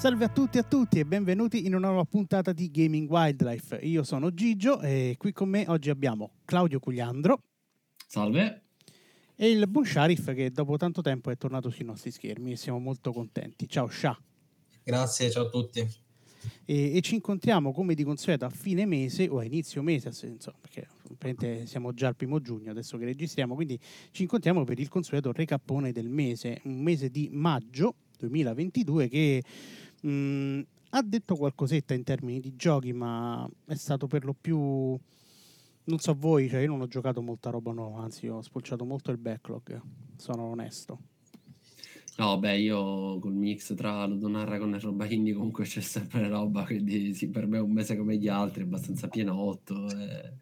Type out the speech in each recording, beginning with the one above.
Salve a tutti e a tutti e benvenuti in una nuova puntata di Gaming Wildlife. Io sono Gigio e qui con me oggi abbiamo Claudio Cugliandro. Salve. E il buon Sharif che dopo tanto tempo è tornato sui nostri schermi e siamo molto contenti. Ciao Sha. Grazie, ciao a tutti. E, e, ci incontriamo come di consueto a fine mese o a inizio mese, insomma, perché siamo già al primo giugno adesso che registriamo, quindi ci incontriamo per il consueto recappone del mese, un mese di maggio 2022 che mh, mm, ha detto qualcosetta in termini di giochi, ma è stato per lo più non so voi, cioè io non ho giocato molta roba nuova, anzi ho spulciato molto il backlog, sono onesto. No, beh, io col mix tra Ludonarra con e roba indie comunque c'è sempre roba, quindi sì, per me è un mese come gli altri, è abbastanza pienotto. E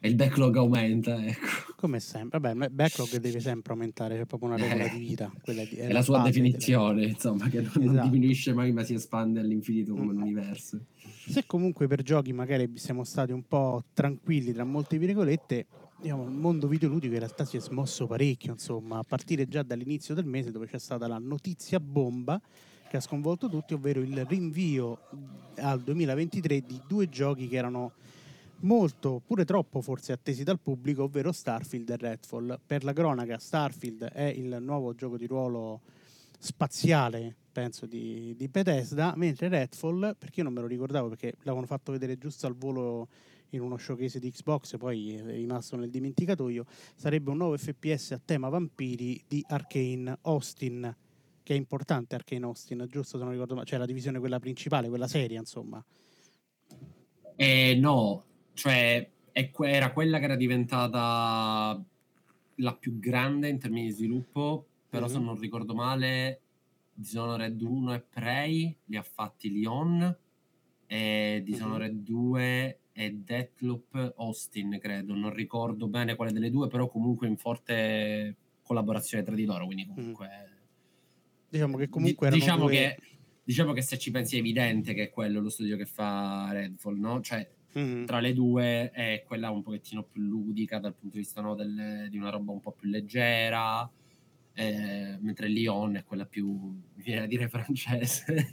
e il backlog aumenta. Ecco. Come sempre, vabbè, il backlog deve sempre aumentare, c'è proprio una regola eh, di vita. Quella di, è, è la sua definizione, delle... insomma, che non, esatto. non, diminuisce mai, ma si espande all'infinito come mm. l'universo. Se comunque per giochi magari siamo stati un po' tranquilli, tra molte virgolette, diciamo, il mondo videoludico in realtà si è smosso parecchio, insomma, a partire già dall'inizio del mese dove c'è stata la notizia bomba che ha sconvolto tutti, ovvero il rinvio al 2023 di due giochi che erano molto, pure troppo forse attesi dal pubblico, ovvero Starfield e Redfall. Per la cronaca, Starfield è il nuovo gioco di ruolo spaziale, penso, di, di Bethesda, mentre Redfall, perché io non me lo ricordavo, perché l'avevano fatto vedere giusto al volo in uno showcase di Xbox, poi è rimasto nel dimenticatoio, sarebbe un nuovo FPS a tema vampiri di Arkane Austin, che è importante Arkane Austin, giusto se non ricordo male, cioè la divisione quella principale, quella seria, insomma. Eh, no, cioè, era quella che era diventata la più grande in termini di sviluppo, però mm-hmm. se non ricordo male, Dishonored 1 e Prey li ha fatti Lyon, e Dishonored mm-hmm. 2 e Deathloop Austin, credo. Non ricordo bene quale delle due, però comunque in forte collaborazione tra di loro, quindi comunque... Mm. Diciamo che comunque D- diciamo, due... che, diciamo che se ci pensi è evidente che è quello lo studio che fa Redfall, no? Cioè mm-hmm. tra le due è quella un pochettino più ludica dal punto di vista no, del, di una roba un po' più leggera. Eh, mentre Lyon è quella più mi viene a dire francese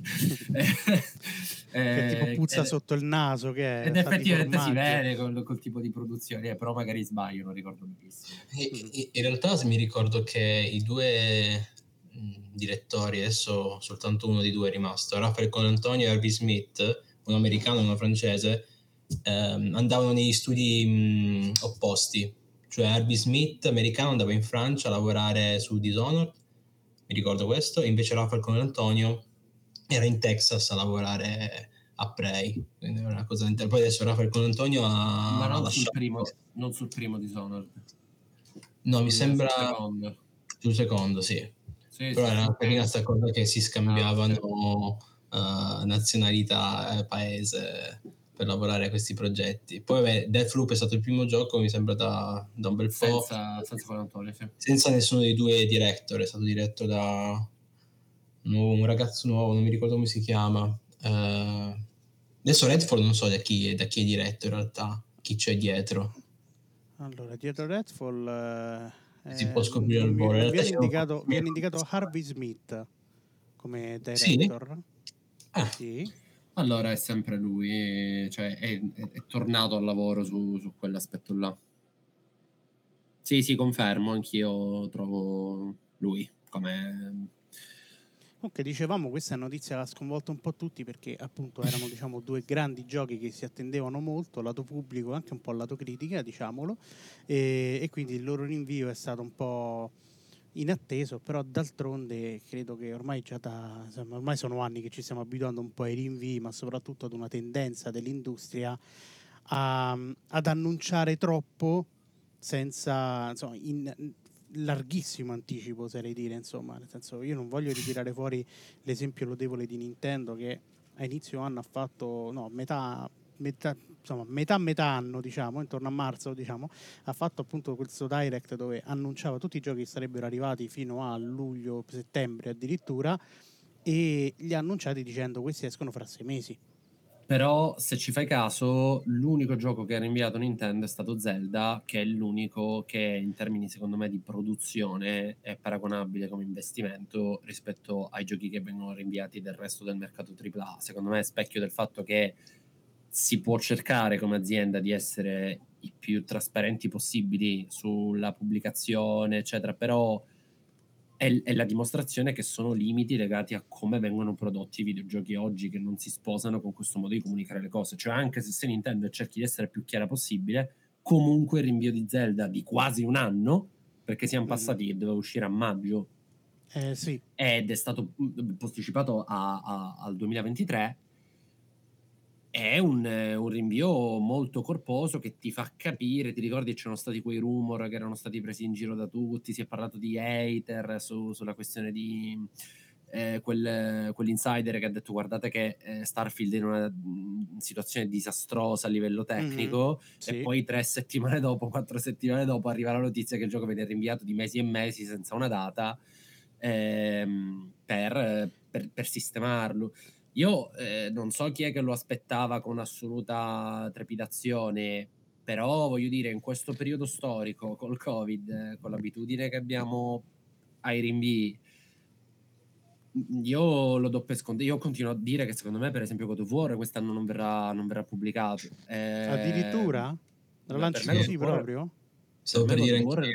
che tipo puzza ed, sotto il naso che è, ed effettivamente si vede col, col, tipo di produzione eh, però magari sbaglio non ricordo benissimo in realtà mi ricordo che i due direttori adesso soltanto uno di due è rimasto Raffaele con Antonio e Harvey Smith un americano e uno francese ehm, andavano negli studi mh, opposti, cioè Harvey Smith, americano, andava in Francia a lavorare su Dishonored, mi ricordo questo, e invece Rafael con Antonio era in Texas a lavorare a Prey, quindi era una cosa inter- Poi adesso Rafael con Antonio ha Ma non, lasciato... sul primo, non sul primo Dishonored. No, mi sembra... Sul secondo. Sul secondo, sì. sì Però sì, era sì. questa cosa che si scambiavano ah, uh, nazionalità, eh, paese per lavorare a questi progetti. Poi vabbè, Deathloop è stato il primo gioco, mi sembra da, da un bel po'. Senza, senza 48 sì. Senza nessuno dei due director, è stato diretto da un, un ragazzo nuovo, non mi ricordo come si chiama. Uh, adesso Redfall non so da chi, da chi, è diretto in realtà, chi c'è dietro. Allora, dietro Redfall... Uh, si può scoprire al volo. Viene, indicato, viene indicato Harvey Smith come director. Sì? Ah. sì. Allora è sempre lui, cioè è, è, è tornato al lavoro su, su, quell'aspetto là. Sì, sì, confermo, anch'io trovo lui come... Comunque dicevamo, questa notizia ha sconvolto un po' tutti perché appunto erano diciamo, due grandi giochi che si attendevano molto, lato pubblico e anche un po' lato critica, diciamolo, e, e quindi il loro rinvio è stato un po' inatteso, però d'altronde credo che ormai da, insomma, ormai sono anni che ci stiamo abituando un po' ai rinvii, ma soprattutto ad una tendenza dell'industria a, ad annunciare troppo senza insomma, in larghissimo anticipo, oserei dire, insomma, nel senso io non voglio ritirare fuori l'esempio lodevole di Nintendo che a inizio anno ha fatto no, metà metà, insomma, metà metà anno, diciamo, intorno a marzo, diciamo, ha fatto appunto questo direct dove annunciava tutti i giochi che sarebbero arrivati fino a luglio, settembre addirittura e li ha annunciati dicendo questi escono fra sei mesi. Però se ci fai caso, l'unico gioco che ha rinviato Nintendo è stato Zelda, che è l'unico che in termini secondo me di produzione è paragonabile come investimento rispetto ai giochi che vengono rinviati del resto del mercato AAA. Secondo me è specchio del fatto che si può cercare come azienda di essere i più trasparenti possibili sulla pubblicazione, eccetera, però è, è, la dimostrazione che sono limiti legati a come vengono prodotti i videogiochi oggi, che non si sposano con questo modo di comunicare le cose. Cioè, anche se sei Nintendo cerchi di essere più chiara possibile, comunque il rinvio di Zelda di quasi un anno, perché siamo passati mm-hmm. che doveva uscire a maggio, eh, sì. ed è stato mm, posticipato a, a, al 2023 è un, un, rinvio molto corposo che ti fa capire, ti ricordi c'erano stati quei rumor che erano stati presi in giro da tutti, si è parlato di hater su, sulla questione di eh, quel, quell'insider che ha detto guardate che eh, Starfield è in una mh, situazione disastrosa a livello tecnico mm-hmm, sì. e poi tre settimane dopo, quattro settimane dopo arriva la notizia che il gioco viene rinviato di mesi e mesi senza una data ehm, per, per, per sistemarlo. Io eh, non so chi è che lo aspettava con assoluta trepidazione, però voglio dire, in questo periodo storico, col Covid, con l'abitudine che abbiamo ai rinvii, io lo do per scontato. Io continuo a dire che secondo me, per esempio, God of War quest'anno non verrà, non verrà pubblicato. Eh, Addirittura? Lo lanci così proprio? Stavo per, per dire War,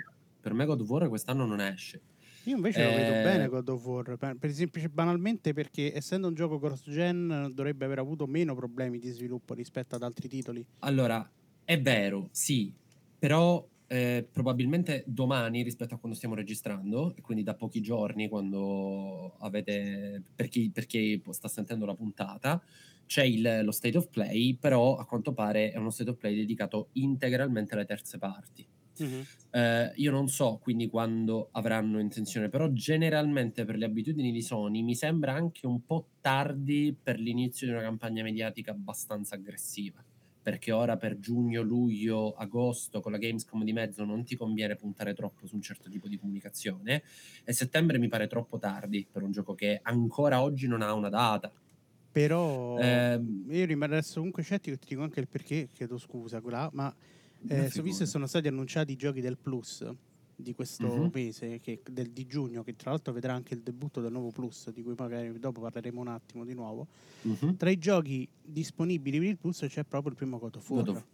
per me God of War quest'anno non esce. Io invece eh... lo vedo bene God of War, per, per esempio banalmente perché essendo un gioco cross-gen dovrebbe aver avuto meno problemi di sviluppo rispetto ad altri titoli. Allora, è vero, sì, però eh, probabilmente domani rispetto a quando stiamo registrando, e quindi da pochi giorni quando avete, per chi, per chi sta sentendo la puntata, c'è il, lo state of play, però a quanto pare è uno state of play dedicato integralmente alle terze parti. Uh-huh. Eh, io non so quindi quando avranno intenzione, però generalmente per le abitudini di Sony mi sembra anche un po' tardi per l'inizio di una campagna mediatica abbastanza aggressiva. Perché ora per giugno, luglio, agosto con la Gamescom di mezzo non ti conviene puntare troppo su un certo tipo di comunicazione e settembre mi pare troppo tardi per un gioco che ancora oggi non ha una data. Però eh, io rimarrei comunque scettico e ti dico anche il perché, chiedo scusa, ma eh, so visto che sono stati annunciati i giochi del Plus di questo uh-huh. mese, che, del, di giugno, che tra l'altro vedrà anche il debutto del nuovo Plus, di cui magari dopo parleremo un attimo di nuovo. Uh-huh. Tra i giochi disponibili per il Plus c'è proprio il primo God of War. God of...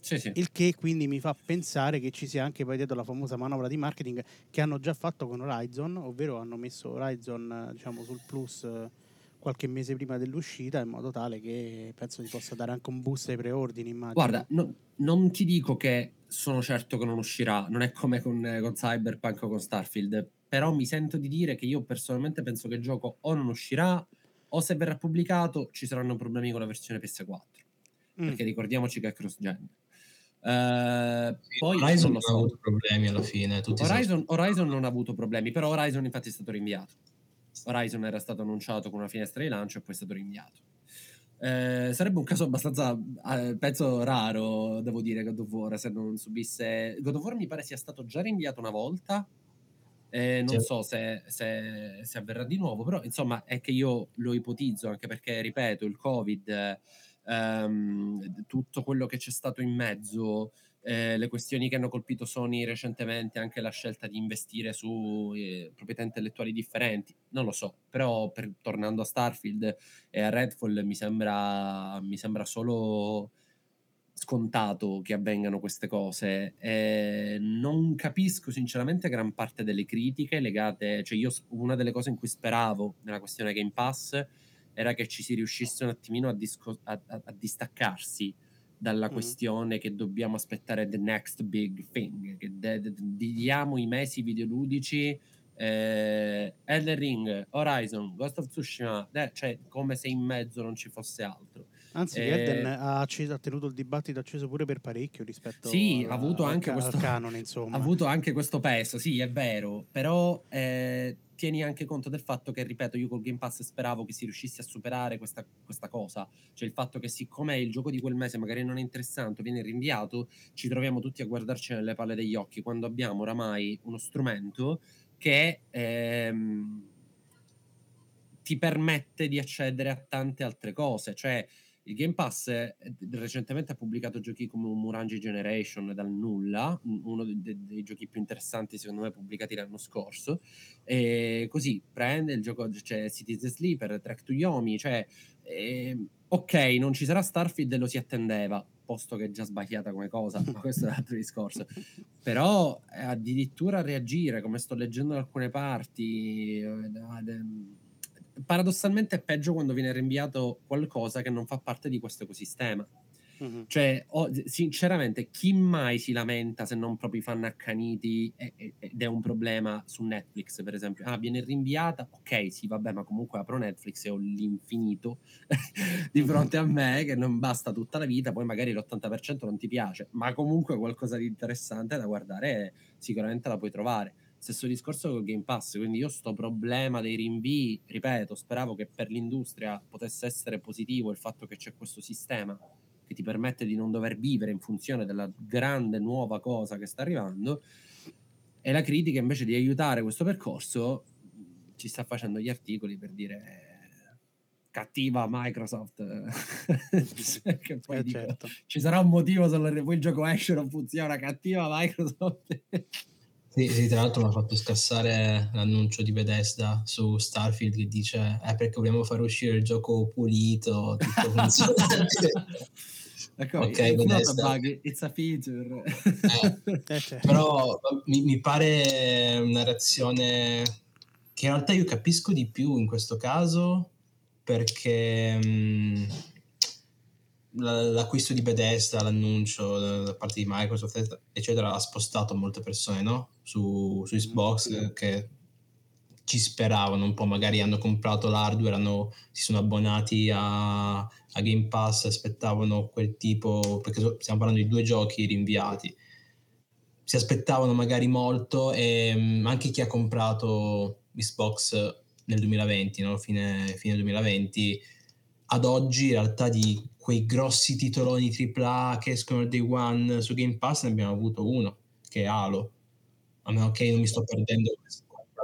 Sì, sì. Il che quindi mi fa pensare che ci sia anche poi dietro la famosa manovra di marketing che hanno già fatto con Horizon, ovvero hanno messo Horizon diciamo, sul Plus qualche mese prima dell'uscita in modo tale che penso ti possa dare anche un boost ai preordini immagino. Guarda, no, non ti dico che sono certo che non uscirà, non è come con, con Cyberpunk o con Starfield, però mi sento di dire che io personalmente penso che il gioco o non uscirà o se verrà pubblicato ci saranno problemi con la versione PS4, mm. perché ricordiamoci che è cross-gen. Uh, poi Horizon non, so. non ha avuto problemi alla fine. Horizon, Horizon non ha avuto problemi, però Horizon infatti è stato rinviato. Horizon era stato annunciato con una finestra di lancio e poi è stato rinviato. Eh, sarebbe un caso abbastanza, eh, penso, raro, devo dire, God of War, se non subisse... God of War mi pare sia stato già rinviato una volta, eh, non so se, se, se, avverrà di nuovo, però insomma è che io lo ipotizzo, anche perché, ripeto, il Covid, ehm, tutto quello che c'è stato in mezzo, eh, le questioni che hanno colpito Sony recentemente, anche la scelta di investire su eh, proprietà intellettuali differenti, non lo so, però per, tornando a Starfield e a Redfall mi sembra, mi sembra solo scontato che avvengano queste cose. Eh, non capisco sinceramente gran parte delle critiche legate, cioè io una delle cose in cui speravo nella questione Game Pass era che ci si riuscisse un attimino a, disco- a, a, a distaccarsi dalla mm. questione che dobbiamo aspettare the next big thing, che de- de- diamo i mesi videoludici, eh, Elden Ring, Horizon, Ghost of Tsushima, eh, cioè come se in mezzo non ci fosse altro. Anzi, eh, Elden ha, acceso, ha, tenuto il dibattito acceso pure per parecchio rispetto sì, alla, ha avuto anche al, questo, al canone, insomma. Ha avuto anche questo peso, sì, è vero, però eh, tieni anche conto del fatto che, ripeto, io col Game Pass speravo che si riuscisse a superare questa, questa cosa, cioè il fatto che siccome il gioco di quel mese magari non è interessante, viene rinviato, ci troviamo tutti a guardarci nelle palle degli occhi quando abbiamo oramai uno strumento che ehm, ti permette di accedere a tante altre cose, cioè Il Game Pass eh, recentemente ha pubblicato giochi come Murangi Generation dal nulla, uno dei, dei, giochi più interessanti secondo me pubblicati l'anno scorso. E così prende il gioco, c'è cioè Citizen Sleeper, Track to Yomi, cioè eh, ok, non ci sarà Starfield e lo si attendeva, posto che è già sbagliata come cosa, ma questo è un altro discorso. Però eh, addirittura reagire, come sto leggendo da alcune parti, eh, paradossalmente è peggio quando viene rinviato qualcosa che non fa parte di questo ecosistema. Mm-hmm. Cioè, oh, sinceramente, chi mai si lamenta se non proprio i fan accaniti ed è un problema su Netflix, per esempio? Ah, viene rinviata? Ok, sì, vabbè, ma comunque apro Netflix e ho l'infinito di fronte a me che non basta tutta la vita, poi magari l'80% non ti piace, ma comunque qualcosa di interessante da guardare sicuramente la puoi trovare. Stesso discorso con Game Pass, quindi io sto problema dei rinvii, ripeto, speravo che per l'industria potesse essere positivo il fatto che c'è questo sistema che ti permette di non dover vivere in funzione della grande nuova cosa che sta arrivando e la critica invece di aiutare questo percorso ci sta facendo gli articoli per dire cattiva Microsoft che poi eh dico, certo. ci sarà un motivo se poi il gioco esce non funziona cattiva Microsoft sì, sì, tra l'altro mi ha fatto scassare l'annuncio di Bethesda su Starfield che dice è eh, perché vogliamo far uscire il gioco pulito, tutto funzionante. Ecco, ok, it's Bethesda. not a bug, it's a feature. Eh, però mi, mi, pare una reazione che in realtà io capisco di più in questo caso perché mh, mm, l'acquisto di Bethesda, l'annuncio da parte di Microsoft, eccetera, ha spostato molte persone no? su, su Xbox mm-hmm. che ci speravano un po', magari hanno comprato l'hardware, hanno, si sono abbonati a, a, Game Pass, aspettavano quel tipo, perché stiamo parlando di due giochi rinviati, si aspettavano magari molto e mm, anche chi ha comprato Xbox nel 2020, no? fine, fine 2020, ad oggi in realtà di quei grossi titoloni AAA che escono day one su Game Pass ne abbiamo avuto uno, che è Halo. A meno che non mi sto perdendo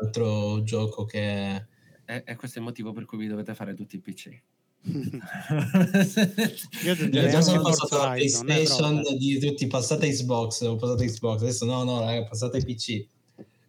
altro gioco che... E, e questo è il motivo per cui vi dovete fare tutti i PC. Io già sono passato alla PlayStation di tutti, passate Xbox, ho passato Xbox, adesso no, no, raga, passate PC.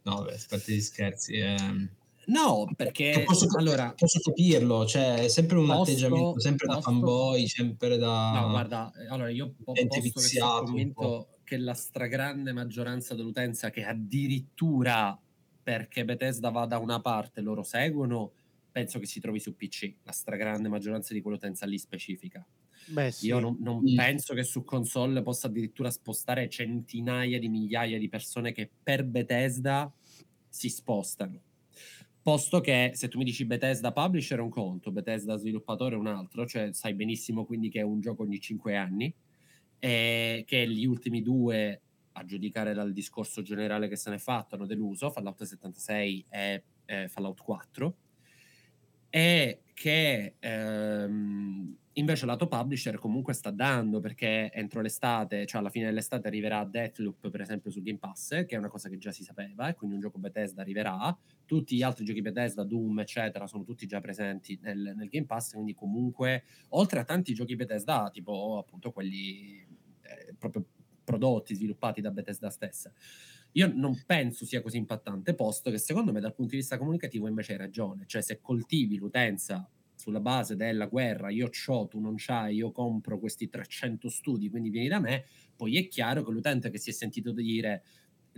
No, beh, aspetta gli scherzi. Ehm No, perché posso, allora, posso capirlo, cioè è sempre un posto, atteggiamento, sempre posto, da fanboy, sempre da... No, guarda, allora io po- posto viziato, che convinto che la stragrande maggioranza dell'utenza che addirittura perché Bethesda va da una parte loro seguono, penso che si trovi su PC, la stragrande maggioranza di quell'utenza lì specifica. Beh, sì. Io non, non mm. penso che su console possa addirittura spostare centinaia di migliaia di persone che per Bethesda si spostano Posto che se tu mi dici Bethesda Publisher è un conto, Bethesda Sviluppatore è un altro, cioè sai benissimo quindi che è un gioco ogni 5 anni, e che gli ultimi due, a giudicare dal discorso generale che se ne è fatto, hanno deluso, Fallout 76 e eh, Fallout 4, e che ehm, Invece lato publisher comunque sta dando perché entro l'estate, cioè alla fine dell'estate arriverà Deathloop per esempio su Game Pass, che è una cosa che già si sapeva e quindi un gioco Bethesda arriverà. Tutti gli altri giochi Bethesda, Doom eccetera, sono tutti già presenti nel, nel Game Pass, quindi comunque oltre a tanti giochi Bethesda, tipo appunto quelli eh, proprio prodotti, sviluppati da Bethesda stessa. Io non penso sia così impattante, posto che secondo me dal punto di vista comunicativo invece hai ragione, cioè se coltivi l'utenza sulla base della guerra, io ho, tu non c'hai, io compro questi 300 studi, quindi vieni da me, poi è chiaro che l'utente che si è sentito dire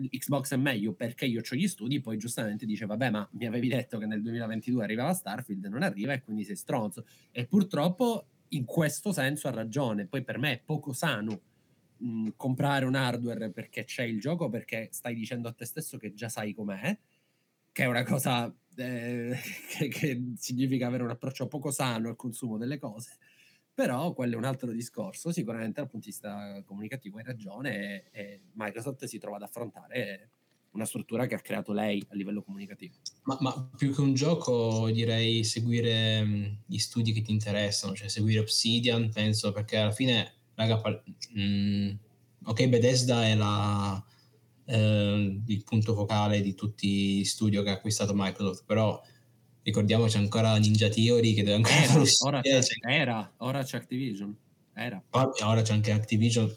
Xbox è meglio perché io ho gli studi, poi giustamente dice vabbè ma mi avevi detto che nel 2022 arrivava Starfield, non arriva e quindi sei stronzo. E purtroppo in questo senso ha ragione, poi per me è poco sano mh, comprare un hardware perché c'è il gioco, perché stai dicendo a te stesso che già sai com'è, che è una cosa eh, che, che, significa avere un approccio poco sano al consumo delle cose. Però quello è un altro discorso. Sicuramente dal punto di vista comunicativo hai ragione e, e Microsoft si trova ad affrontare una struttura che ha creato lei a livello comunicativo. Ma, ma più che un gioco direi seguire mh, gli studi che ti interessano, cioè seguire Obsidian, penso, perché alla fine, raga, mh, ok, Bethesda è la, eh, il punto focale di tutti gli studio che ha acquistato Microsoft, però ricordiamoci ancora Ninja Theory che deve ancora Era, ora c'è, era, ora c'è Activision. Era. ora c'è anche Activision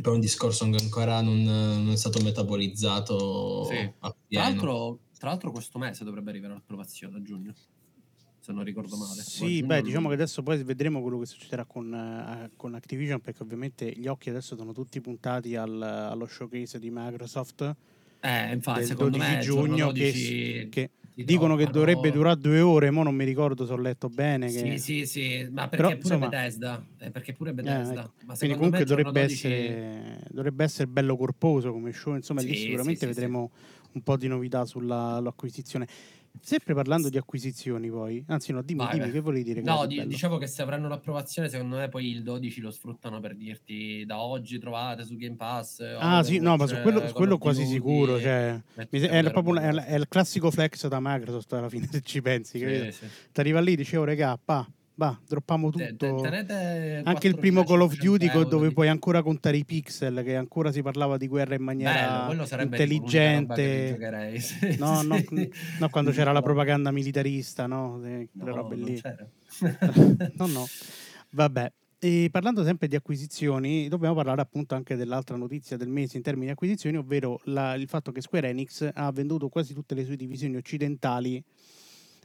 per un discorso che ancora non, non è stato metabolizzato Sì. Tra l'altro, tra l'altro questo mese dovrebbe arrivare l'approvazione a giugno. Se non ricordo male. Sì, beh, diciamo che adesso poi vedremo quello che succederà con, eh, con Activision, perché ovviamente gli occhi adesso sono tutti puntati al- allo showcase di Microsoft Eh, infatti, del secondo 12 me giugno, 12 che, che dicono che dovrebbe durare due ore, ma non mi ricordo se ho letto bene. Che... Sì, sì, sì, ma perché Però, pure insomma- Bethesda, eh, perché pure Eh, Bethesda. ecco. Ma Quindi comunque dovrebbe, 12 essere, dovrebbe essere bello corposo come show, insomma lì Sì, sicuramente sì, sì, vedremo un po' di novità sulla- sull'acquisizione. Sempre parlando di acquisizioni poi, anzi no, dimmi, dimmi vai. che volevi dire? No, di- dicevo che se avranno l'approvazione, secondo me poi il 12 lo sfruttano per dirti da oggi trovate su Game Pass. Ah sì, no, ma su quello, Call su quello quasi sicuro, cioè, è, proprio è, è il classico flex da Microsoft alla fine se ci pensi? Sì, sì. Ti arriva lì, dicevo, regà, pa, va, droppiamo tutto. Anche il 400, primo Call of 500 Duty dove puoi ancora contare i pixel, che ancora si parlava di guerra in maniera intelligente. sì, No, no, sì. no, quando c'era la propaganda militarista, no? Quelle no, robe lì. No, no. Vabbè. E parlando sempre di acquisizioni, dobbiamo parlare appunto anche dell'altra notizia del mese in termini di acquisizioni, ovvero la- il fatto che Square Enix ha venduto quasi tutte le sue divisioni occidentali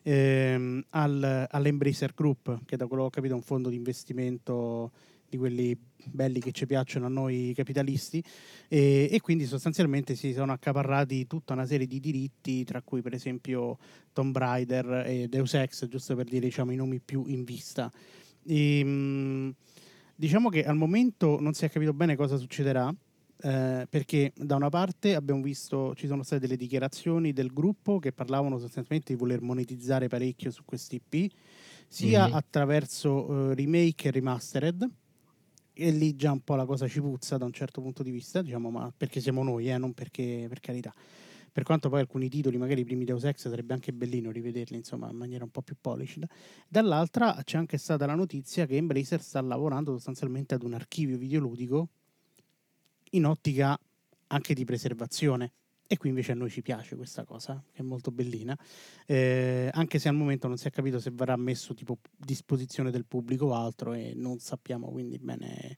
ehm, al- all'Embracer Group, che da quello che ho capito è un fondo di investimento di quelli belli che ci piacciono a noi capitalisti e, e quindi sostanzialmente si sono accaparrati tutta una serie di diritti, tra cui per esempio Tomb Raider e Deus Ex, giusto per dire diciamo, i nomi più in vista. E, mh, diciamo che al momento non si è capito bene cosa succederà. Eh, perché da una parte abbiamo visto ci sono state delle dichiarazioni del gruppo che parlavano sostanzialmente di voler monetizzare parecchio su questi IP sia Mhm. attraverso eh, remake e remastered e lì già un po' la cosa ci puzza da un certo punto di vista diciamo ma perché siamo noi eh, non perché per carità per quanto poi alcuni titoli, magari i primi Deus Ex, sarebbe anche bellino rivederli insomma in maniera un po' più polished. Dall'altra c'è anche stata la notizia che Embracer sta lavorando sostanzialmente ad un archivio videoludico in ottica anche di preservazione. E qui invece a noi ci piace questa cosa, che è molto bellina, Eh, anche se al momento non si è capito se verrà messo tipo a disposizione del pubblico o altro e non sappiamo quindi bene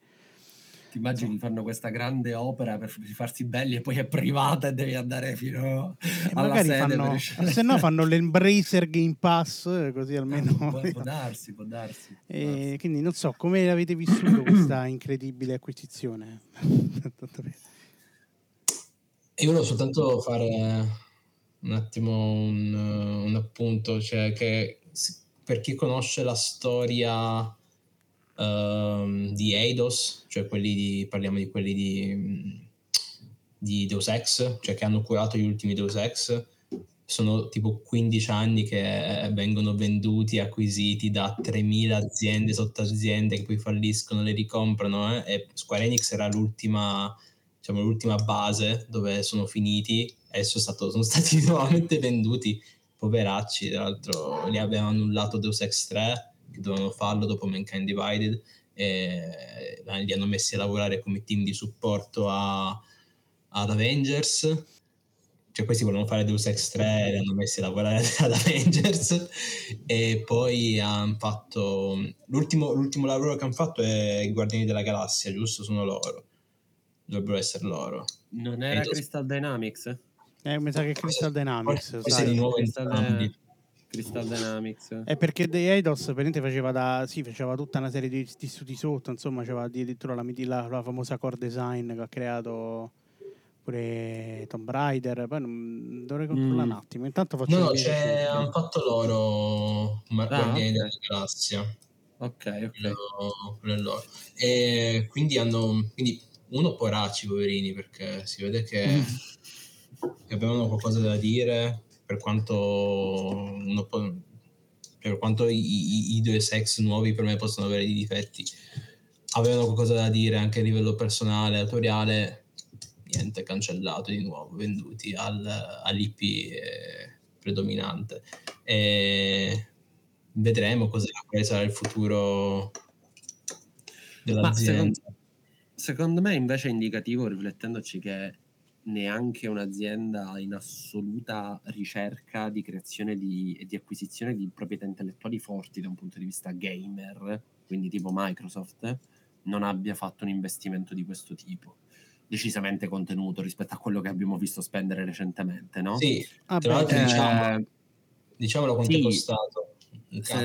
Ti immagini fanno questa grande opera per farsi belli e poi è privata e devi andare fino E alla magari sede fanno, se no fanno l'Embracer Game Pass, eh, così almeno. può, può darsi, può darsi. può E darsi. quindi non so come avete vissuto questa incredibile acquisizione. Io volevo soltanto fare un attimo un, un appunto, cioè che per chi conosce la storia ehm, di Eidos, cioè quelli di, parliamo di quelli di, di Deus Ex, cioè che hanno curato gli ultimi Deus Ex, sono tipo 15 anni che vengono venduti, acquisiti da 3.000 aziende, sottoaziende che poi falliscono, le ricomprano eh, e Square Enix era l'ultima diciamo, l'ultima base dove sono finiti, adesso stato- sono stati nuovamente venduti, poveracci, tra l'altro li avevano annullato Deus Ex 3, che dovevano farlo dopo Mankind Divided, e li hanno messi a lavorare come team di supporto a- ad Avengers, cioè questi volevano fare Deus Ex 3 e li hanno messi a lavorare ad Avengers, e poi hanno fatto, l'ultimo, l'ultimo lavoro che hanno fatto è i Guardiani della Galassia, giusto? Sono loro dovrebbero essere loro. Non era. Crystal Dynamics? Eh, mi sa che Crystal Dynamics, Forse di nuovo Crystal, entrambi. Crystal Dynamics. È perché The Eidos praticamente faceva, da, sì, faceva tutta una serie di, di studi sotto, insomma, c'era addirittura la, la, la famosa core design che ha creato pure Tomb Raider. Poi non, dovrei controllare Mm. un attimo. Intanto faccio No, c'è, hanno fatto loro Ma- Ah, della Galassia. Ok, ok. quello, quello è loro. E quindi hanno quindi uno poracci poverini perché si vede che, Mm. che avevano qualcosa da dire per quanto può- per quanto i, i, i due sex nuovi per me possono avere dei difetti. Avevano qualcosa da dire anche a livello personale autoriale niente cancellato di nuovo venduti al, all'IP eh, predominante. E vedremo cosa, quale sarà il futuro dell'azienda secondo- Secondo me invece è indicativo, riflettendoci, che neanche un'azienda in assoluta ricerca di creazione di, e di acquisizione di proprietà intellettuali forti da un punto di vista gamer, quindi tipo Microsoft, non abbia fatto un investimento di questo tipo decisamente contenuto rispetto a quello che abbiamo visto spendere recentemente, no? Sì, ah, tra l'altro eh, diciamo, diciamolo quanto sì, è costato.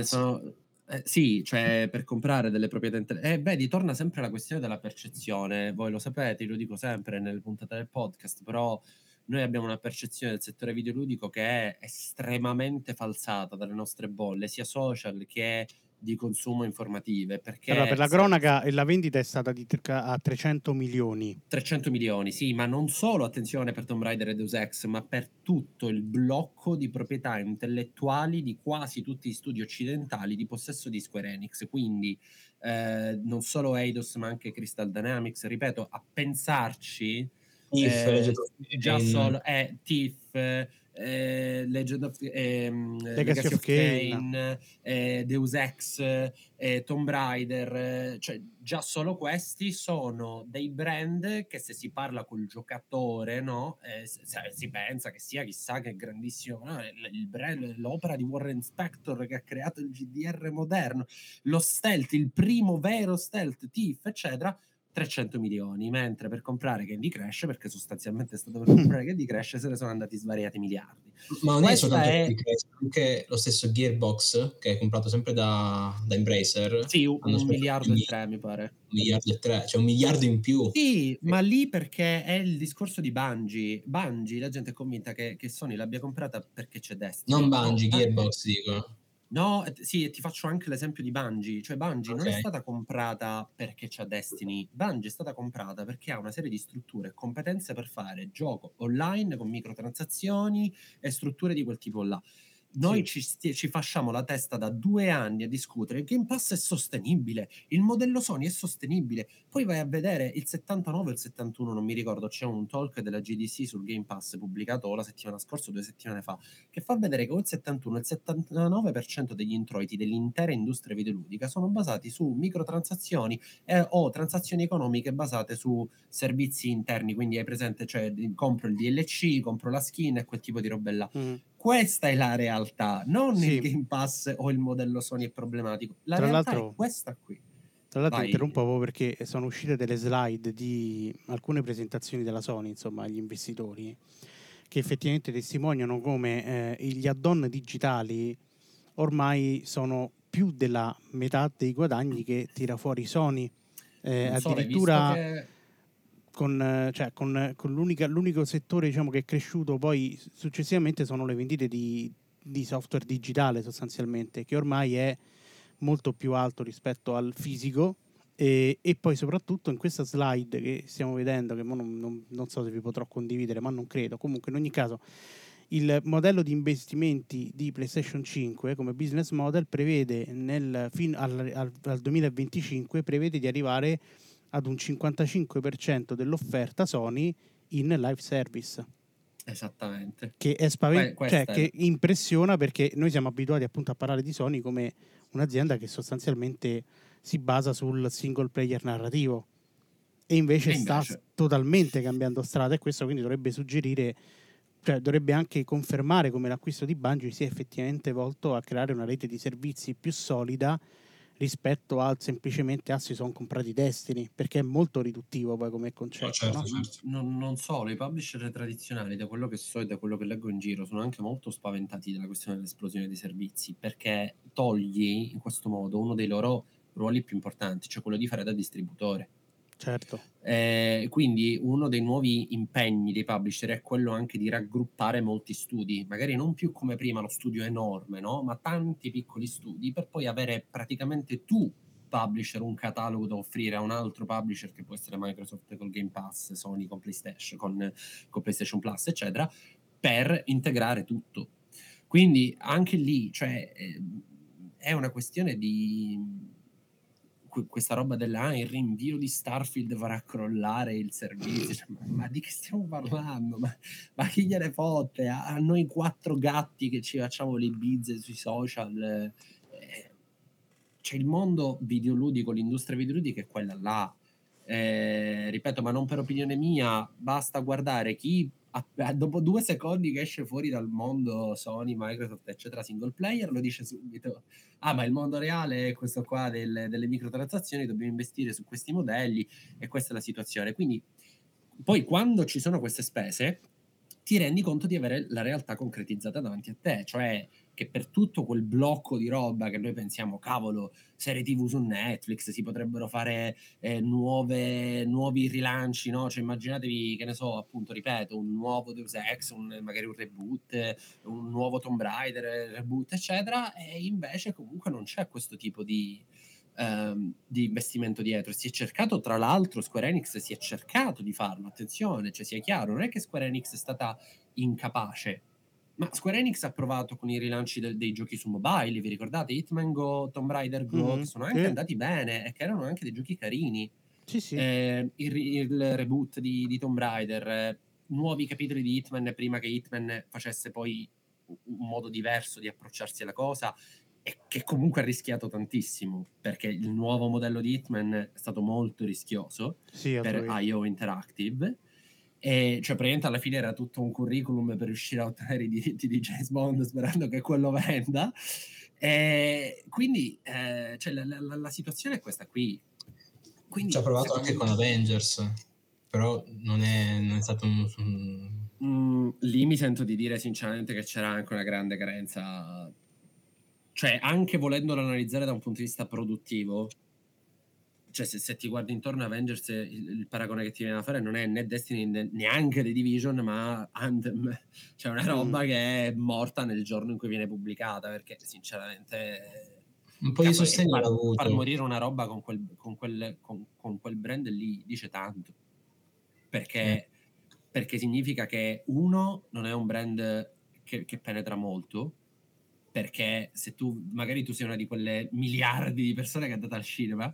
Sono, eh, sì, cioè per comprare delle proprietà intellettuali. Eh, vedi, torna sempre la questione della percezione. Voi lo sapete, lo dico sempre nelle puntate del podcast, però noi abbiamo una percezione del settore videoludico che è estremamente falsata dalle nostre bolle, sia social che di consumo informative. Perché allora, per la cronaca la vendita è stata di circa a 300 milioni. 300 milioni, sì, ma non solo, attenzione, per Tomb Raider e Deus Ex, ma per tutto il blocco di proprietà intellettuali di quasi tutti gli studi occidentali di possesso di Square Enix. Quindi eh, non solo Eidos, ma anche Crystal Dynamics. Ripeto, a pensarci... If, eh, già solo eh, Tiff eh, Legend of, eh, Legacy, Legacy of, Kane, eh, Deus Ex, eh, Tomb Raider, eh, cioè già solo questi sono dei brand che se si parla col giocatore, no, eh, si pensa che sia chissà che grandissimo, no? il brand, l'opera di Warren Spector che ha creato il GDR moderno, lo stealth, il primo vero stealth, Thief, eccetera 300 milioni, mentre per comprare Candy Crash, perché sostanzialmente è stato per comprare Candy Crash, se ne sono andati svariati miliardi. Ma non è soltanto è... Crash, anche lo stesso Gearbox, che è comprato sempre da, da Embracer. Sì, un, un miliardo e tre, mi pare. Un miliardo e tre, cioè un miliardo in più. Sì, ma lì perché è il discorso di Bungie. Bungie, la gente è convinta che, che Sony l'abbia comprata perché c'è Destiny. Non Bungie, Gearbox, dico. No, sì, ti faccio anche l'esempio di Bungie. Cioè, Bungie okay. non è stata comprata perché c'ha Destiny. Bungie è stata comprata perché ha una serie di strutture e competenze per fare gioco online con microtransazioni e strutture di quel tipo là. Noi sì. ci, ci, facciamo la testa da due anni a discutere. Il Game Pass è sostenibile, il modello Sony è sostenibile. Poi vai a vedere il 79 e il 71, non mi ricordo. C'è un talk della GDC sul Game Pass pubblicato la settimana scorsa o due settimane fa, che fa vedere che il 71 e il 79% degli introiti dell'intera industria videoludica sono basati su microtransazioni eh, o transazioni economiche basate su servizi interni. Quindi hai presente, cioè compro il DLC, compro la skin e quel tipo di robe là. Mm questa è la realtà, non sì. il Game Pass o il modello Sony è problematico. La Tra realtà è questa qui. Tra l'altro Vai. interrompo perché sono uscite delle slide di alcune presentazioni della Sony, insomma, agli investitori, che effettivamente testimoniano come eh, gli add-on digitali ormai sono più della metà dei guadagni che tira fuori Sony. Eh, addirittura... Con, cioè, con, con l'unico settore diciamo, che è cresciuto poi successivamente sono le vendite di, di, software digitale sostanzialmente, che ormai è molto più alto rispetto al fisico. E, e poi soprattutto in questa slide che stiamo vedendo, che non, non, non, so se vi potrò condividere, ma non credo, comunque in ogni caso il modello di investimenti di PlayStation 5 come business model prevede nel, fin al, al, al 2025 prevede di arrivare ad un 55% dell'offerta Sony in live service. Esattamente. Che è spavent- cioè, è... che impressiona perché noi siamo abituati appunto a parlare di Sony come un'azienda che sostanzialmente si basa sul single player narrativo e invece, e invece... sta totalmente cambiando strada e questo quindi dovrebbe suggerire cioè dovrebbe anche confermare come l'acquisto di Bungie sia effettivamente volto a creare una rete di servizi più solida rispetto al semplicemente ah si sono comprati Destiny perché è molto riduttivo poi come concetto oh, certo, no? certo. Non, non, solo i publisher tradizionali da quello che so e da quello che leggo in giro sono anche molto spaventati dalla questione dell'esplosione dei servizi perché togli in questo modo uno dei loro ruoli più importanti cioè quello di fare da distributore Certo. Eh, quindi uno dei nuovi impegni dei publisher è quello anche di raggruppare molti studi, magari non più come prima lo studio enorme, no? ma tanti piccoli studi per poi avere praticamente tu publisher un catalogo da offrire a un altro publisher che può essere Microsoft col Game Pass, Sony con PlayStation, con, con PlayStation Plus, eccetera, per integrare tutto. Quindi anche lì, cioè, eh, è una questione di questa roba della ah, il rinvio di Starfield farà crollare il servizio. Cioè, ma, ma, di che stiamo parlando? Ma, ma chi gliene fotte? A, a, noi quattro gatti che ci facciamo le bizze sui social. Eh, c'è il mondo videoludico, l'industria videoludica è quella là. Eh, ripeto, ma non per opinione mia, basta guardare chi dopo due secondi che esce fuori dal mondo Sony, Microsoft, eccetera, single player, lo dice subito. Ah, ma il mondo reale è questo qua del, delle microtransazioni, dobbiamo investire su questi modelli e questa è la situazione. Quindi, poi quando ci sono queste spese, ti rendi conto di avere la realtà concretizzata davanti a te, cioè che per tutto quel blocco di roba che noi pensiamo, cavolo, serie TV su Netflix, si potrebbero fare eh, nuove, nuovi rilanci, no? Cioè immaginatevi, che ne so, appunto, ripeto, un nuovo Deus Ex, un, magari un reboot, un nuovo Tomb Raider, reboot, eccetera, e invece comunque non c'è questo tipo di, ehm, di investimento dietro. Si è cercato, tra l'altro, Square Enix si è cercato di farlo, attenzione, cioè sia chiaro, non è che Square Enix è stata incapace, ma Square Enix ha provato con i rilanci del, dei giochi su mobile, vi ricordate? Hitman Go, Tomb Raider Go, mm-hmm. che sono anche sì. andati bene e che erano anche dei giochi carini. Sì, sì. Eh, il, il, reboot di, di Tomb Raider, eh, nuovi capitoli di Hitman prima che Hitman facesse poi un modo diverso di approcciarsi alla cosa e che comunque ha rischiato tantissimo perché il nuovo modello di Hitman è stato molto rischioso sì, per IO Interactive. E cioè praticamente alla fine era tutto un curriculum per riuscire a ottenere i diritti di James Bond sperando che quello venda. E quindi eh, cioè, la, la, la, situazione è questa qui. Quindi, ci ha provato anche con Avengers però non è, non è stato un, un... Mm, lì mi sento di dire sinceramente che c'era anche una grande carenza cioè anche volendolo analizzare da un punto di vista produttivo cioè se, se, ti guardi intorno a Avengers il, il, paragone che ti viene da fare non è né Destiny né, neanche The Division ma Anthem cioè una roba mm. che è morta nel giorno in cui viene pubblicata perché sinceramente un po' di sostegno far, far morire una roba con quel, con, quel, con, con quel, brand lì dice tanto perché, mm. perché significa che uno non è un brand che, che penetra molto perché se tu magari tu sei una di quelle miliardi di persone che è andata al cinema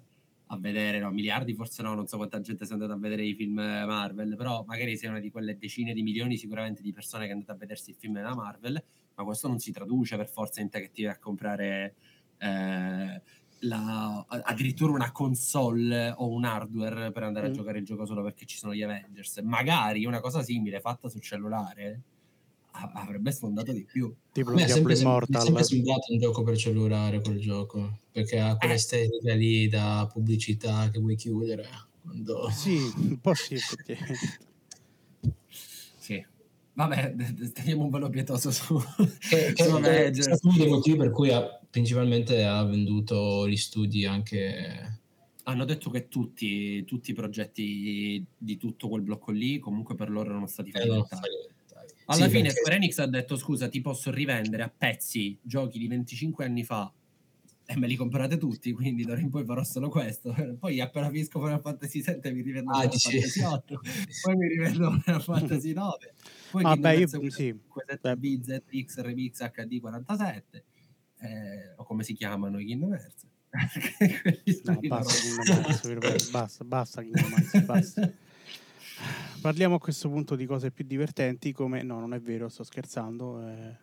a vedere, no, miliardi forse no, non so quanta gente sia andata a vedere i film Marvel, però magari sei una di quelle decine di milioni sicuramente di persone che è andata a vedersi il film della Marvel, ma questo non si traduce per forza in te che ti vai a comprare eh, la, addirittura una console o un hardware per andare mm. a giocare il gioco solo perché ci sono gli Avengers. Magari una cosa simile fatta sul cellulare avrebbe sfondato di più. Tipo lo Diablo Immortal. È sempre sembrato un gioco per cellulare quel gioco, perché ha quell'estetica eh. lì da pubblicità che vuoi chiudere. Quando... Sì, un po' sì, sì. Vabbè, teniamo un velo pietoso su, che, che, su è uno dei motivi per cui ha, principalmente ha venduto gli studi anche hanno detto che tutti, tutti, i progetti di tutto quel blocco lì comunque per loro erano stati fallimentari. Alla sì, fine perché... Square Enix ha detto scusa ti posso rivendere a pezzi giochi di 25 anni fa e me li comprate tutti, quindi d'ora in poi farò solo questo. Poi appena finisco Final Fantasy 7 mi rivendo ah, Final Fantasy 8, poi mi rivendo Final Fantasy 9, poi ah, beh, io, sì. 7B, ZX, Remix, HD 47, eh, o come si chiamano i Kingdom Hearts. no, basta, basta, basta, Hearts, basta. Parliamo a questo punto di cose più divertenti come... No, non è vero, sto scherzando. Eh,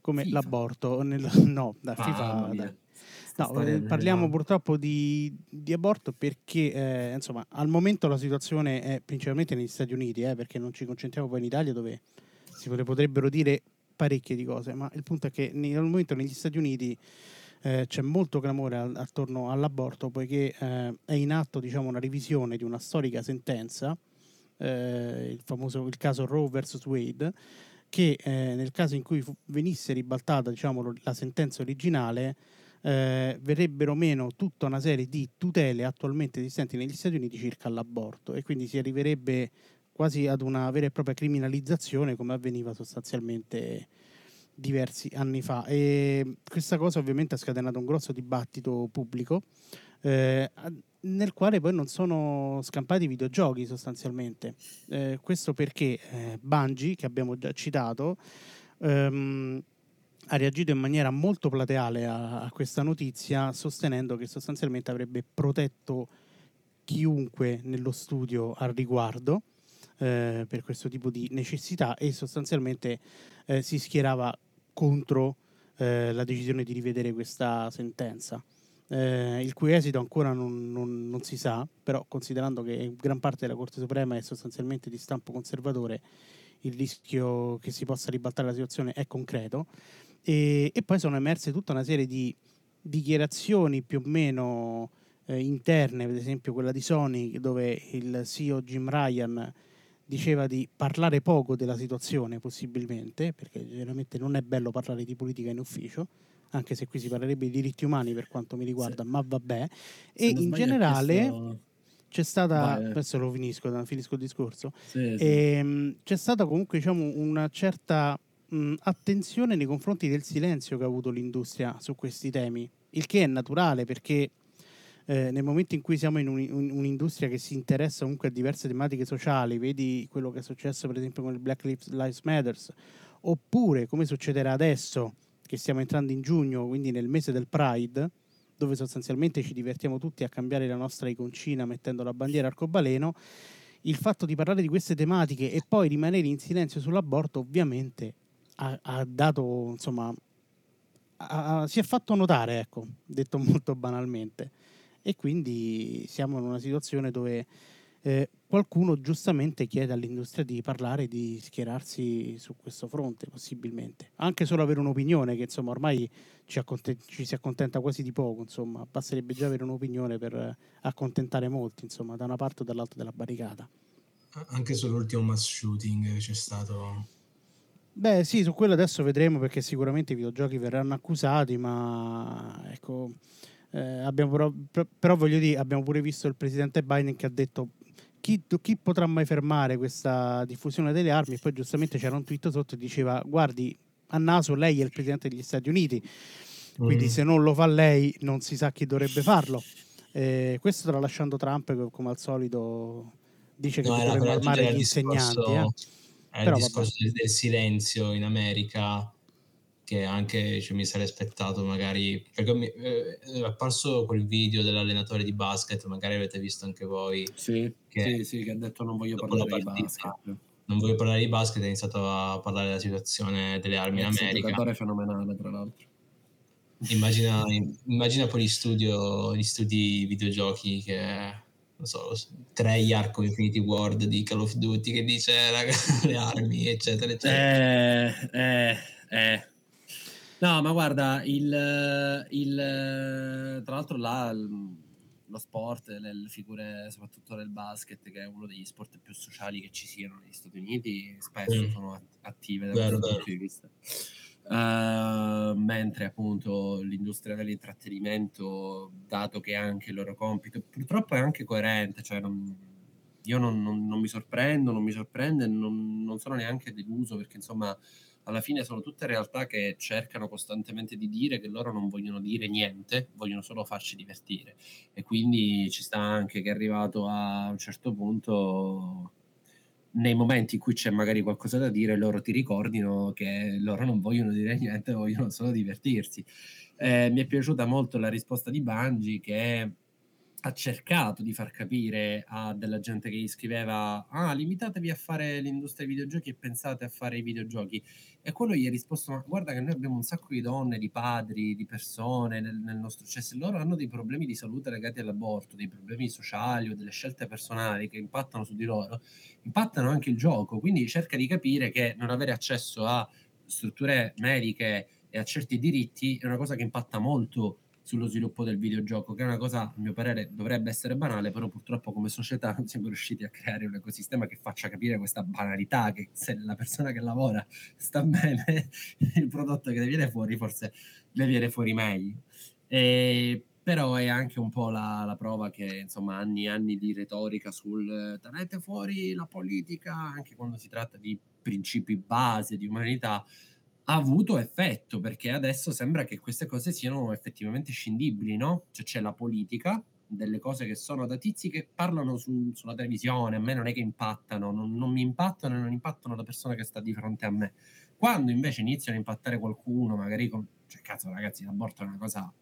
come FIFA. l'aborto. Nel, no, da FIFA... Da, No, eh, parliamo purtroppo di, di aborto perché eh, insomma al momento la situazione è principalmente negli Stati Uniti, eh, perché non ci concentriamo poi in Italia dove si potrebbero dire parecchie di cose, ma il punto è che al momento negli Stati Uniti eh, c'è molto clamore attorno all'aborto poiché eh, è in atto diciamo, una revisione di una storica sentenza eh, il famoso il caso Roe vs. Wade, che eh, nel caso in cui fu, venisse ribaltata diciamo, la sentenza originale, eh, verrebbero meno tutta una serie di tutele attualmente esistenti negli Stati Uniti circa l'aborto e quindi si arriverebbe quasi ad una vera e propria criminalizzazione come avveniva sostanzialmente diversi anni fa e questa cosa ovviamente ha scatenato un grosso dibattito pubblico eh, nel quale poi non sono scampati videogiochi sostanzialmente. Eh, questo perché eh, Bungie, che abbiamo già citato, ehm, ha reagito in maniera molto plateale a, a, questa notizia, sostenendo che sostanzialmente avrebbe protetto chiunque nello studio al riguardo eh, per questo tipo di necessità e sostanzialmente eh, si schierava contro eh, la decisione di rivedere questa sentenza. Eh, il cui esito ancora non, non, non, si sa, però considerando che gran parte della Corte Suprema è sostanzialmente di stampo conservatore, il rischio che si possa ribaltare la situazione è concreto. E, e poi sono emerse tutta una serie di dichiarazioni più o meno eh, interne, ad esempio quella di Sony, dove il CEO Jim Ryan diceva di parlare poco della situazione, possibilmente, perché generalmente non è bello parlare di politica in ufficio, anche se qui si parlerebbe di diritti umani per quanto mi riguarda, sì. ma vabbè. Se e in generale questo... c'è stata, Vai. adesso lo finisco, finisco il discorso, sì, sì. E, ehm, c'è stata comunque diciamo, una certa mh, attenzione nei confronti del silenzio che ha avuto l'industria su questi temi, il che è naturale perché eh, nel momento in cui siamo in un, un, un'industria che si interessa comunque a diverse tematiche sociali, vedi quello che è successo per esempio con il Black Lives Matter, oppure come succederà adesso che stiamo entrando in giugno, quindi nel mese del Pride, dove sostanzialmente ci divertiamo tutti a cambiare la nostra iconcina mettendo la bandiera arcobaleno, il fatto di parlare di queste tematiche e poi rimanere in silenzio sull'aborto ovviamente ha, ha dato, insomma, ha, si è fatto notare, ecco, detto molto banalmente. E quindi siamo in una situazione dove eh, qualcuno giustamente chiede all'industria di parlare, di schierarsi su questo fronte possibilmente, anche solo avere un'opinione che insomma ormai ci, accontent- ci si accontenta quasi di poco, insomma. Basterebbe già avere un'opinione per accontentare molti, insomma da una parte o dall'altra della barricata. Anche sull'ultimo mass shooting c'è stato. Beh, sì, su quello adesso vedremo perché sicuramente i videogiochi verranno accusati, ma ecco, eh, abbiamo però, però, voglio dire, abbiamo pure visto il presidente Biden che ha detto chi, chi, potrà mai fermare questa diffusione delle armi? E poi giustamente c'era un tweet sotto che diceva guardi, a naso lei è il presidente degli Stati Uniti, quindi mm. se non lo fa lei non si sa chi dovrebbe farlo. Eh, questo tralasciando Trump che come al solito dice che no, dovrebbe armare gli insegnanti. Discorso, eh. Era il discorso del silenzio in America che anche cioè, mi sarei aspettato magari perché mi, eh, è apparso quel video dell'allenatore di basket magari avete visto anche voi sì che, sì, sì, che ha detto non voglio parlare partita, di basket. non voglio parlare di basket ha iniziato a parlare della situazione delle armi in America. è fenomenale tra l'altro. Immagina, immagina poi gli, studio, gli studi videogiochi che non so, Treyarch con Infinity Ward di Call of Duty che dice raga, le armi eccetera eccetera. Eh, eh, eh No, ma guarda, il, il tra l'altro là lo sport, le, le, figure soprattutto del basket, che è uno degli sport più sociali che ci siano negli Stati Uniti, spesso mm. sono attive da questo punto di vista. Uh, mentre appunto l'industria dell'intrattenimento, dato che è anche il loro compito, purtroppo è anche coerente, cioè non, io non, non, non, mi sorprendo, non mi sorprende, non, non sono neanche deluso perché insomma alla fine sono tutte realtà che cercano costantemente di dire che loro non vogliono dire niente, vogliono solo farci divertire. E quindi ci sta anche che è arrivato a un certo punto, nei momenti in cui c'è magari qualcosa da dire, loro ti ricordino che loro non vogliono dire niente, vogliono solo divertirsi. Eh, mi è piaciuta molto la risposta di Bungie che ha cercato di far capire a della gente che gli scriveva ah limitatevi a fare l'industria dei videogiochi e pensate a fare i videogiochi. E quello gli ha risposto ma guarda che noi abbiamo un sacco di donne, di padri, di persone nel, nel nostro cioè se loro hanno dei problemi di salute legati all'aborto, dei problemi sociali o delle scelte personali che impattano su di loro, impattano anche il gioco, quindi cerca di capire che non avere accesso a strutture mediche e a certi diritti è una cosa che impatta molto sullo sviluppo del videogioco, che è una cosa, a mio parere, dovrebbe essere banale, però purtroppo come società non siamo riusciti a creare un ecosistema che faccia capire questa banalità, che se la persona che lavora sta bene, il prodotto che ne viene fuori forse ne viene fuori meglio. E, però è anche un po' la, la, prova che insomma anni e anni di retorica sul tenete fuori la politica, anche quando si tratta di principi base di umanità, ha avuto effetto perché adesso sembra che queste cose siano effettivamente scindibili, no? Cioè c'è la politica, delle cose che sono da tizi che parlano su, sulla televisione, a me non è che impattano, non, non mi impattano e non impattano la persona che sta di fronte a me. Quando invece iniziano a impattare qualcuno, magari con... Cioè, cazzo ragazzi, l'aborto è una cosa...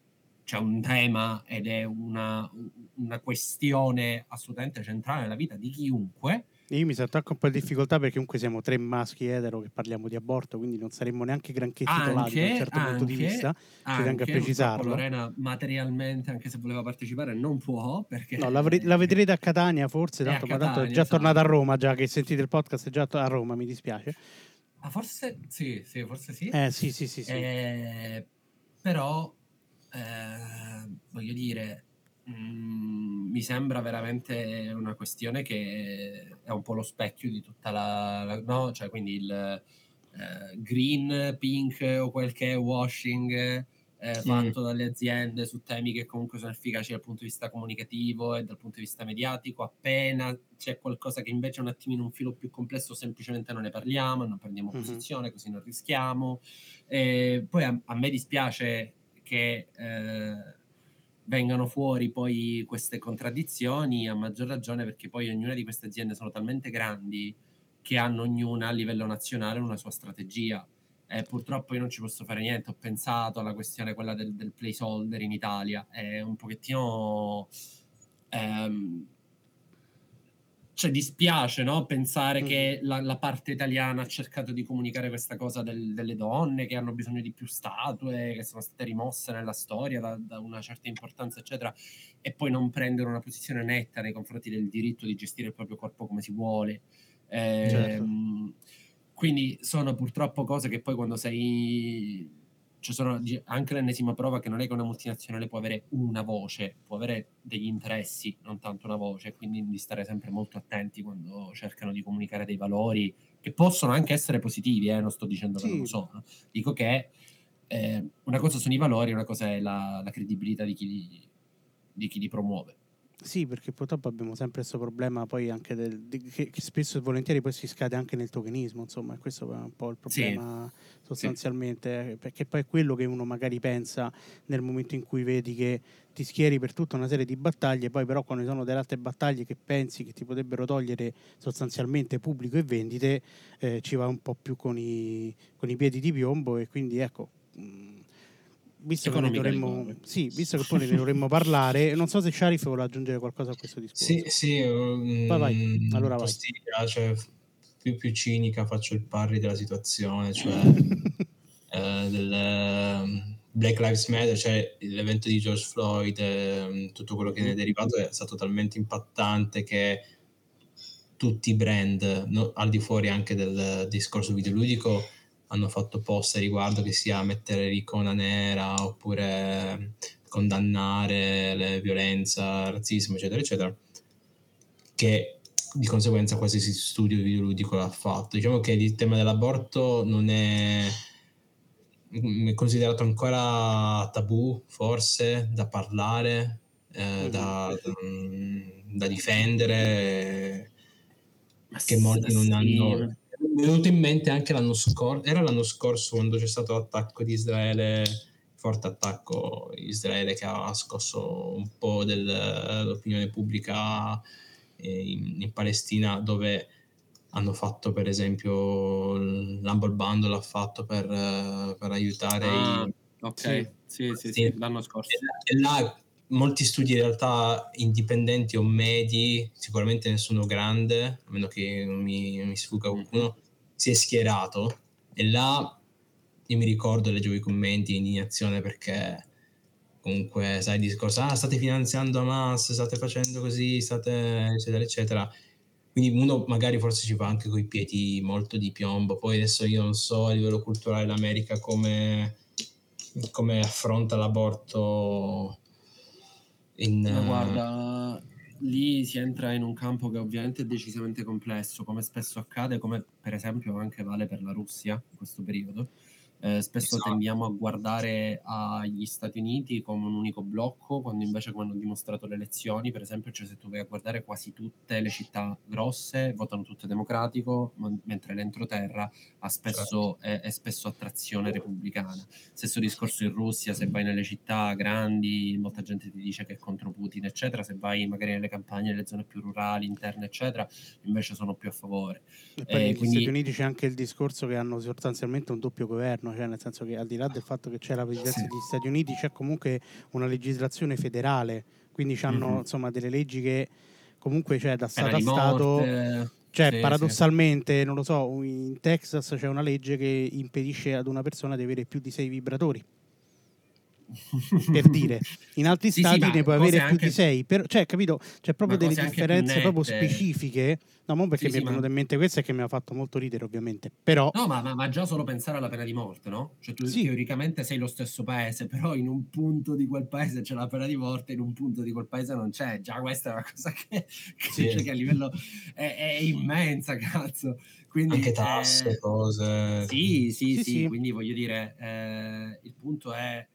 C'è un tema ed è una, una questione assolutamente centrale nella vita di chiunque, Io mi sento anche un po' in difficoltà perché comunque siamo tre maschi etero che parliamo di aborto, quindi non saremmo neanche granché titolati da un certo anche, punto di vista. Ci tengo a precisarlo. Lorena materialmente, anche se voleva partecipare, non può perché... No, la, la vedrete a Catania forse, tanto, Catania, ma tanto è già esatto. tornata a Roma, già che sentite il podcast è già a Roma, mi dispiace. Ah, forse sì, sì, forse sì. Eh sì, sì, sì. sì. Eh, però, eh, voglio dire, mh, mi sembra veramente una questione che è un po' lo specchio di tutta la... la- no, cioè quindi il eh, green, pink o quel che è washing eh, fatto dalle aziende su temi che comunque sono efficaci dal punto di vista comunicativo e dal punto di vista mediatico. Appena c'è qualcosa che invece è un attimino un filo più complesso, semplicemente non ne parliamo, non prendiamo Mhm. posizione, così non rischiamo. E poi a, a me dispiace che eh, vengano fuori poi queste contraddizioni, a maggior ragione perché poi ognuna di queste aziende sono talmente grandi che hanno ognuna a livello nazionale una sua strategia. E purtroppo io non ci posso fare niente, ho pensato alla questione quella del, del placeholder in Italia, è un pochettino... ehm, cioè dispiace no? pensare Mhm. che la, la parte italiana ha cercato di comunicare questa cosa del- delle donne che hanno bisogno di più statue, che sono state rimosse nella storia da, da una certa importanza, eccetera, e poi non prendere una posizione netta nei confronti del diritto di gestire il proprio corpo come si vuole. Ehm, Certo. Quindi sono purtroppo cose che poi quando sei... Ci sono anche l'ennesima prova che non è che una multinazionale può avere una voce, può avere degli interessi, non tanto una voce, quindi di stare sempre molto attenti quando cercano di comunicare dei valori che possono anche essere positivi, eh, non sto dicendo che Sì. non lo sono, dico che eh, una cosa sono i valori, una cosa è la, la credibilità di chi, li, di chi li promuove. Sì, perché purtroppo abbiamo sempre questo problema poi anche del, di- che, che spesso e volentieri poi si scade anche nel tokenismo, insomma, e questo è un po' il problema sostanzialmente, eh, perché poi è quello che uno magari pensa nel momento in cui vedi che ti schieri per tutta una serie di battaglie, poi però quando ci sono delle altre battaglie che pensi che ti potrebbero togliere sostanzialmente pubblico e vendite, eh, ci va un po' più con i, con i piedi di piombo e quindi ecco... mh, Visto che, dovremmo, sì, visto che poi ne dovremmo parlare, non so se Sharif vuole aggiungere qualcosa a questo discorso. Sì, sì, um, Vai, vai. Allora vai. cioè, più, più cinica faccio il parry della situazione, cioè eh, del ehm, Black Lives Matter, cioè l'evento di George Floyd, ehm, tutto quello che ne è derivato è stato talmente impattante che tutti i brand, no- al di fuori anche del discorso videoludico, hanno fatto post a riguardo che sia mettere l'icona nera oppure condannare la violenza, il razzismo, eccetera, eccetera, che di conseguenza qualsiasi studio videoludico l'ha fatto. Diciamo che il tema dell'aborto non è considerato ancora tabù, forse, da parlare, eh, da, mm, da difendere, che molti non hanno... Mi è venuto in mente anche l'anno scorso, era l'anno scorso quando c'è stato l'attacco di Israele, forte attacco di Israele che ha scosso un po' del- dell'opinione pubblica eh, in, in Palestina, dove hanno fatto per esempio l'Humble Bundle ha fatto per, per aiutare Ah, i... ok, Sì. sì, sì, sì, l'anno scorso. E là molti studi in realtà indipendenti o medi, sicuramente nessuno grande, a meno che non mi, mi sfugga qualcuno, si è schierato e là io mi ricordo, leggevo i commenti di indignazione perché comunque sai il discorso, ah state finanziando Hamas, state facendo così, state eccetera eccetera. Quindi uno magari forse ci va anche coi piedi molto di piombo, poi adesso io non so a livello culturale l'America come, come affronta l'aborto in... Ma guarda, lì si entra in un campo che ovviamente è decisamente complesso, come spesso accade, come per esempio anche vale per la Russia in questo periodo. Eh, spesso Esatto. tendiamo a guardare agli Stati Uniti come un unico blocco, quando invece, come hanno dimostrato le elezioni, per esempio, cioè se tu vai a guardare quasi tutte le città grosse votano tutte democratico, ma- mentre l'entroterra ha spesso, è, è spesso a trazione repubblicana. Stesso discorso in Russia, se vai nelle città grandi, molta gente ti dice che è contro Putin, eccetera, se vai magari nelle campagne, nelle zone più rurali, interne, eccetera, invece sono più a favore. E poi Eh, negli quindi- Stati Uniti c'è anche il discorso che hanno sostanzialmente un doppio governo, cioè nel senso che al di là del fatto che c'è la presidenza Sì. degli Stati Uniti c'è comunque una legislazione federale, quindi hanno Mhm. insomma delle leggi che comunque c'è da Pena Stato a Stato Cioè, Sì, paradossalmente, non lo so, in Texas c'è una legge che impedisce ad una persona di avere più di sei vibratori. Per dire, in altri Sì, sì, stati ma ne puoi avere più anche- di sei, però, cioè, capito? C'è proprio delle differenze proprio specifiche. No, mo perché Sì, mi è sì, ma- venuto in mente questo e che mi ha fatto molto ridere, ovviamente. Però, No, ma, ma- ma già solo pensare alla pena di morte, no? Cioè tu Sì. teoricamente sei lo stesso paese, però in un punto di quel paese c'è la pena di morte, in un punto di quel paese non c'è. Già questa è una cosa che, che, Sì. cioè, che a livello è, è immensa, cazzo. Quindi, Anche tasse, eh, cose. Sì, sì, Sì, sì, sì. quindi voglio dire, eh, il punto è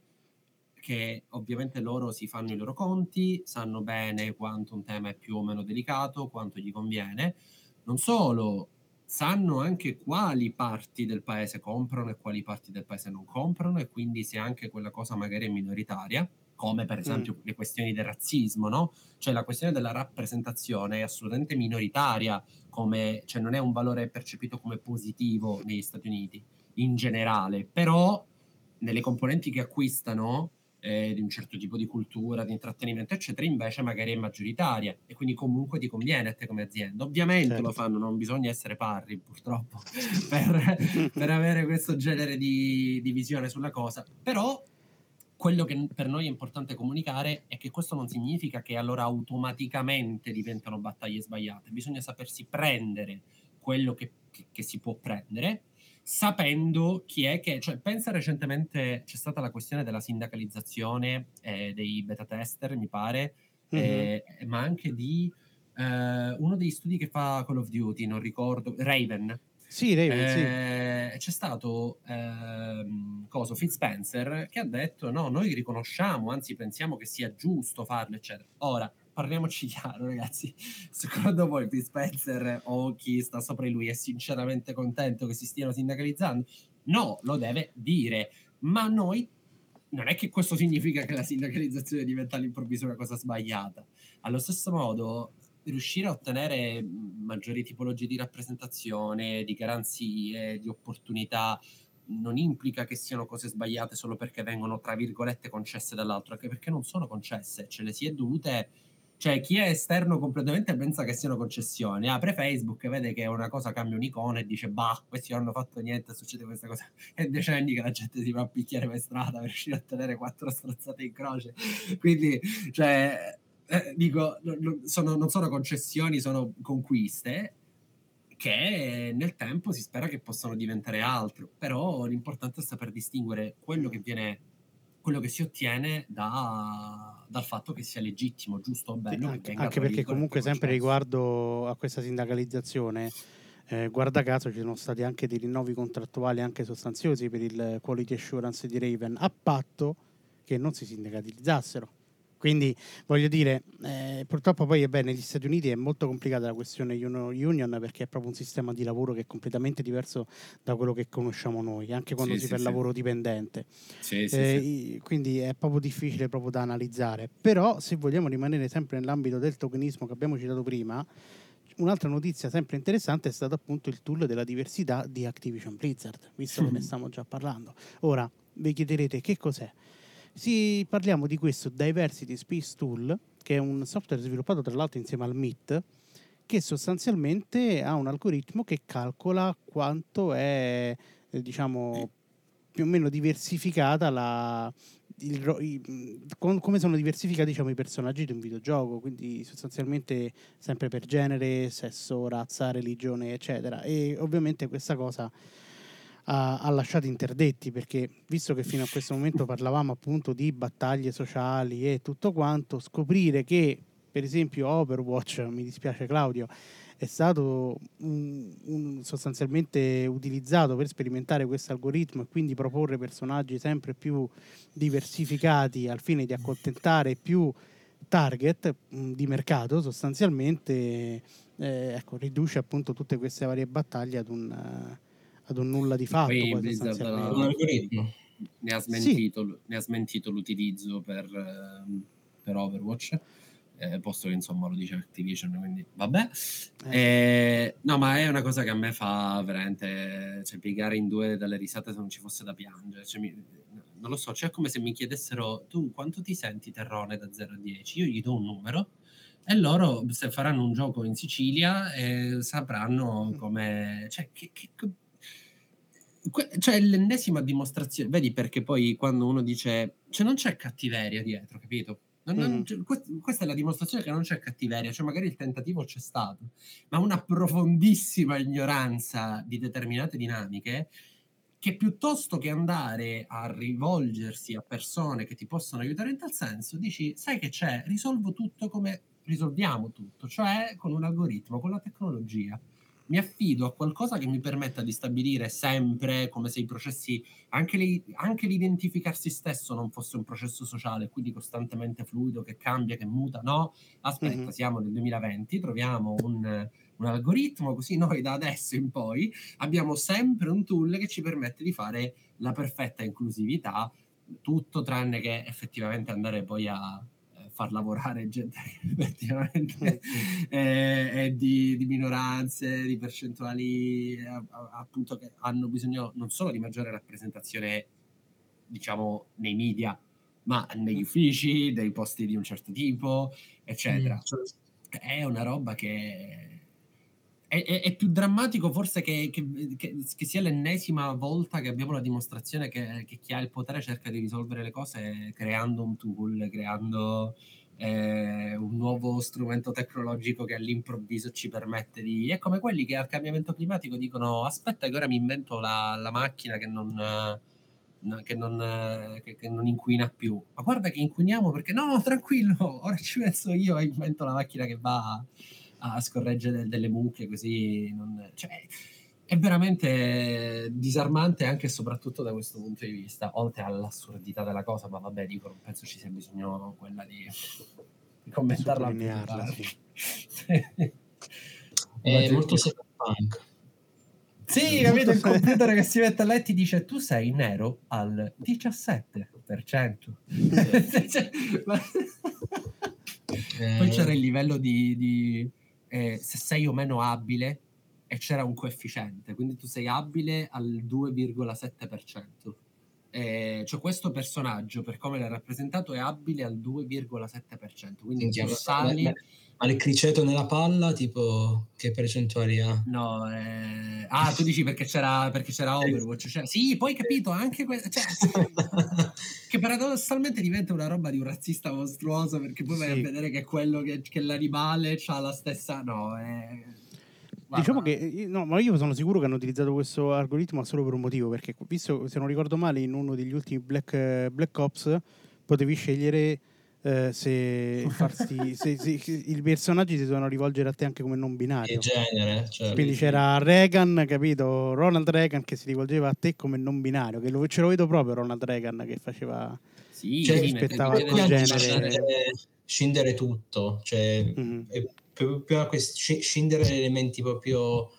che ovviamente loro si fanno i loro conti, sanno bene quanto un tema è più o meno delicato, quanto gli conviene. Non solo, sanno anche quali parti del paese comprano e quali parti del paese non comprano e quindi se anche quella cosa magari è minoritaria, come per esempio le questioni del razzismo, no? Cioè la questione della rappresentazione è assolutamente minoritaria, come, cioè non è un valore percepito come positivo negli Stati Uniti in generale, però nelle componenti che acquistano eh, di un certo tipo di cultura, di intrattenimento, eccetera, invece magari è maggioritaria e quindi comunque ti conviene a te come azienda. Ovviamente Certo. lo fanno, non bisogna essere parri purtroppo per, per avere questo genere di, di visione sulla cosa, però quello che per noi è importante comunicare è che questo non significa che allora automaticamente diventano battaglie sbagliate, bisogna sapersi prendere quello che, che- che si può prendere sapendo chi è che, cioè pensa recentemente c'è stata la questione della sindacalizzazione eh, dei beta tester, mi pare, Mhm. eh, ma anche di eh, uno degli studi che fa Call of Duty, non ricordo, Raven, sì, Raven, sì. eh, c'è stato ehm, coso, Phil Spencer che ha detto no, noi riconosciamo, anzi pensiamo che sia giusto farlo, eccetera. Ora, parliamoci chiaro ragazzi, secondo voi Phil Spencer o chi sta sopra di lui è sinceramente contento che si stiano sindacalizzando? No, lo deve dire, ma noi non è che questo significa che la sindacalizzazione diventa all'improvviso una cosa sbagliata. Allo stesso modo, riuscire a ottenere maggiori tipologie di rappresentazione, di garanzie, di opportunità, non implica che siano cose sbagliate solo perché vengono, tra virgolette, concesse dall'altro, anche perché non sono concesse, ce le si è dovute... Cioè, chi è esterno completamente pensa che siano concessioni. Apre Facebook, vede che una cosa cambia un'icona e dice, bah, questi non hanno fatto niente, succede questa cosa. È decenni che la gente si va a picchiare per strada per riuscire a ottenere quattro strozzate in croce. Quindi, cioè, eh, dico, no- no- sono- non sono concessioni, sono conquiste che nel tempo si spera che possano diventare altro. Però l'importante è saper distinguere quello che viene, quello che si ottiene da- dal fatto che sia legittimo, giusto o bello. che anche, anche perché comunque sempre riguardo a questa sindacalizzazione, eh, guarda caso ci sono stati anche dei rinnovi contrattuali anche sostanziosi per il quality assurance di Raven, a patto che non si sindacalizzassero. Quindi voglio dire, eh, purtroppo poi beh, negli Stati Uniti è molto complicata la questione union perché è proprio un sistema di lavoro che è completamente diverso da quello che conosciamo noi, anche quando Sì, si sì, fa il sì. lavoro dipendente. Eh, quindi è proprio difficile proprio da analizzare. Però, se vogliamo rimanere sempre nell'ambito del tokenismo che abbiamo citato prima, un'altra notizia sempre interessante è stato appunto il tool della diversità di Activision Blizzard, visto che ne stiamo già parlando. Ora vi chiederete che cos'è. Sì, parliamo di questo Diversity Space Tool, che è un software sviluppato tra l'altro insieme al MIT, che sostanzialmente ha un algoritmo che calcola quanto è, eh, diciamo, più o meno diversificata la, il i- come sono diversificati diciamo, i personaggi di un videogioco, quindi sostanzialmente sempre per genere, sesso, razza, religione, eccetera. E ovviamente questa cosa ha, ha lasciato interdetti perché visto che fino a questo momento parlavamo appunto di battaglie sociali e tutto quanto, scoprire che per esempio Overwatch, mi dispiace Claudio, è stato un- un- sostanzialmente utilizzato per sperimentare questo algoritmo e quindi proporre personaggi sempre più diversificati al fine di accontentare più target mh, di mercato sostanzialmente eh, ecco, riduce appunto tutte queste varie battaglie ad un, ad un nulla di fatto Poi Blizzard sostanzialmente. Un algoritmo. ne ha smentito, ne ha smentito l'utilizzo per, ehm, per Overwatch, eh, posto che insomma lo dice Activision, quindi vabbè. Eh, Eh, no, ma è una cosa che a me fa veramente cioè, piegare in due dalle risate se non ci fosse da piangere. Cioè, mi- non lo so, cioè è come se mi chiedessero tu quanto ti senti terrone da 0 a 10? Io gli do un numero E loro, se faranno un gioco in Sicilia, eh, sapranno come... Cioè, che, che, cioè, l'ennesima dimostrazione, vedi perché poi quando uno dice, cioè non c'è cattiveria dietro, capito? Non, non, mm. cioè, questa è la dimostrazione che non c'è cattiveria, cioè magari il tentativo c'è stato, ma una profondissima ignoranza di determinate dinamiche che piuttosto che andare a rivolgersi a persone che ti possono aiutare in tal senso, dici, sai che c'è, risolvo tutto come risolviamo tutto, cioè con un algoritmo, con la tecnologia mi affido a qualcosa che mi permetta di stabilire sempre come se i processi, anche, le, anche l'identificarsi stesso non fosse un processo sociale, quindi costantemente fluido, che cambia, che muta. No, aspetta, mm-hmm. siamo nel 2020, troviamo un, un algoritmo, così noi da adesso in poi abbiamo sempre un tool che ci permette di fare la perfetta inclusività, tutto tranne che effettivamente andare poi a far lavorare gente effettivamente è, è di, di, minoranze, di percentuali appunto che hanno bisogno non solo di maggiore rappresentazione, diciamo, nei media, ma negli uffici, dei posti di un certo tipo, eccetera. Mm. È una roba che è, è, è, più drammatico forse che, che, che, che, sia l'ennesima volta che abbiamo la dimostrazione che, chi ha il potere cerca di risolvere le cose creando un tool, creando eh, un nuovo strumento tecnologico che all'improvviso ci permette di... È come quelli che al cambiamento climatico dicono aspetta che ora mi invento la, la macchina che non... Non, non, inquina più. Ma guarda che inquiniamo perché no, tranquillo, ora ci penso io e invento la macchina che va a scorreggere delle mucche così. Non, cioè, è veramente disarmante anche e soprattutto da questo punto di vista, oltre all'assurdità della cosa, ma vabbè, dico, non penso ci sia bisogno quella di, di commentarla. Sì. È molto cyberpunk. Sì, capito? Il computer che si mette a letto dice tu sei nero al 17%. Sì. Poi c'era il livello di, di eh, se sei o meno abile e c'era un coefficiente, quindi tu sei abile al 2,7%. Eh, cioè questo personaggio, per come l'ha rappresentato, è abile al 2,7%. Quindi Senti, sali... Ma, ma il criceto nella palla, tipo, che percentuali ha? No, eh... ah, tu dici perché c'era, perché c'era Overwatch. Cioè, sì, poi capito, anche que... cioè, che paradossalmente diventa una roba di un razzista mostruoso, perché poi sì. vai a vedere che quello che, che l'animale ha la stessa... No, è Diciamo che no, ma io sono sicuro che hanno utilizzato questo algoritmo solo per un motivo, perché visto, se non ricordo male, in uno degli ultimi Black, Black Ops potevi scegliere eh, se, farsi, se, se, i personaggi si devono rivolgere a te anche come non binario. Che genere, cioè, Quindi c'era Reagan, capito? Ronald Reagan che si rivolgeva a te come non binario, che lo, ce lo vedo proprio Ronald Reagan che faceva... Sì, cioè, rispettava il genere. Scendere tutto, cioè... Mm-hmm più, più a quest- scendere elementi proprio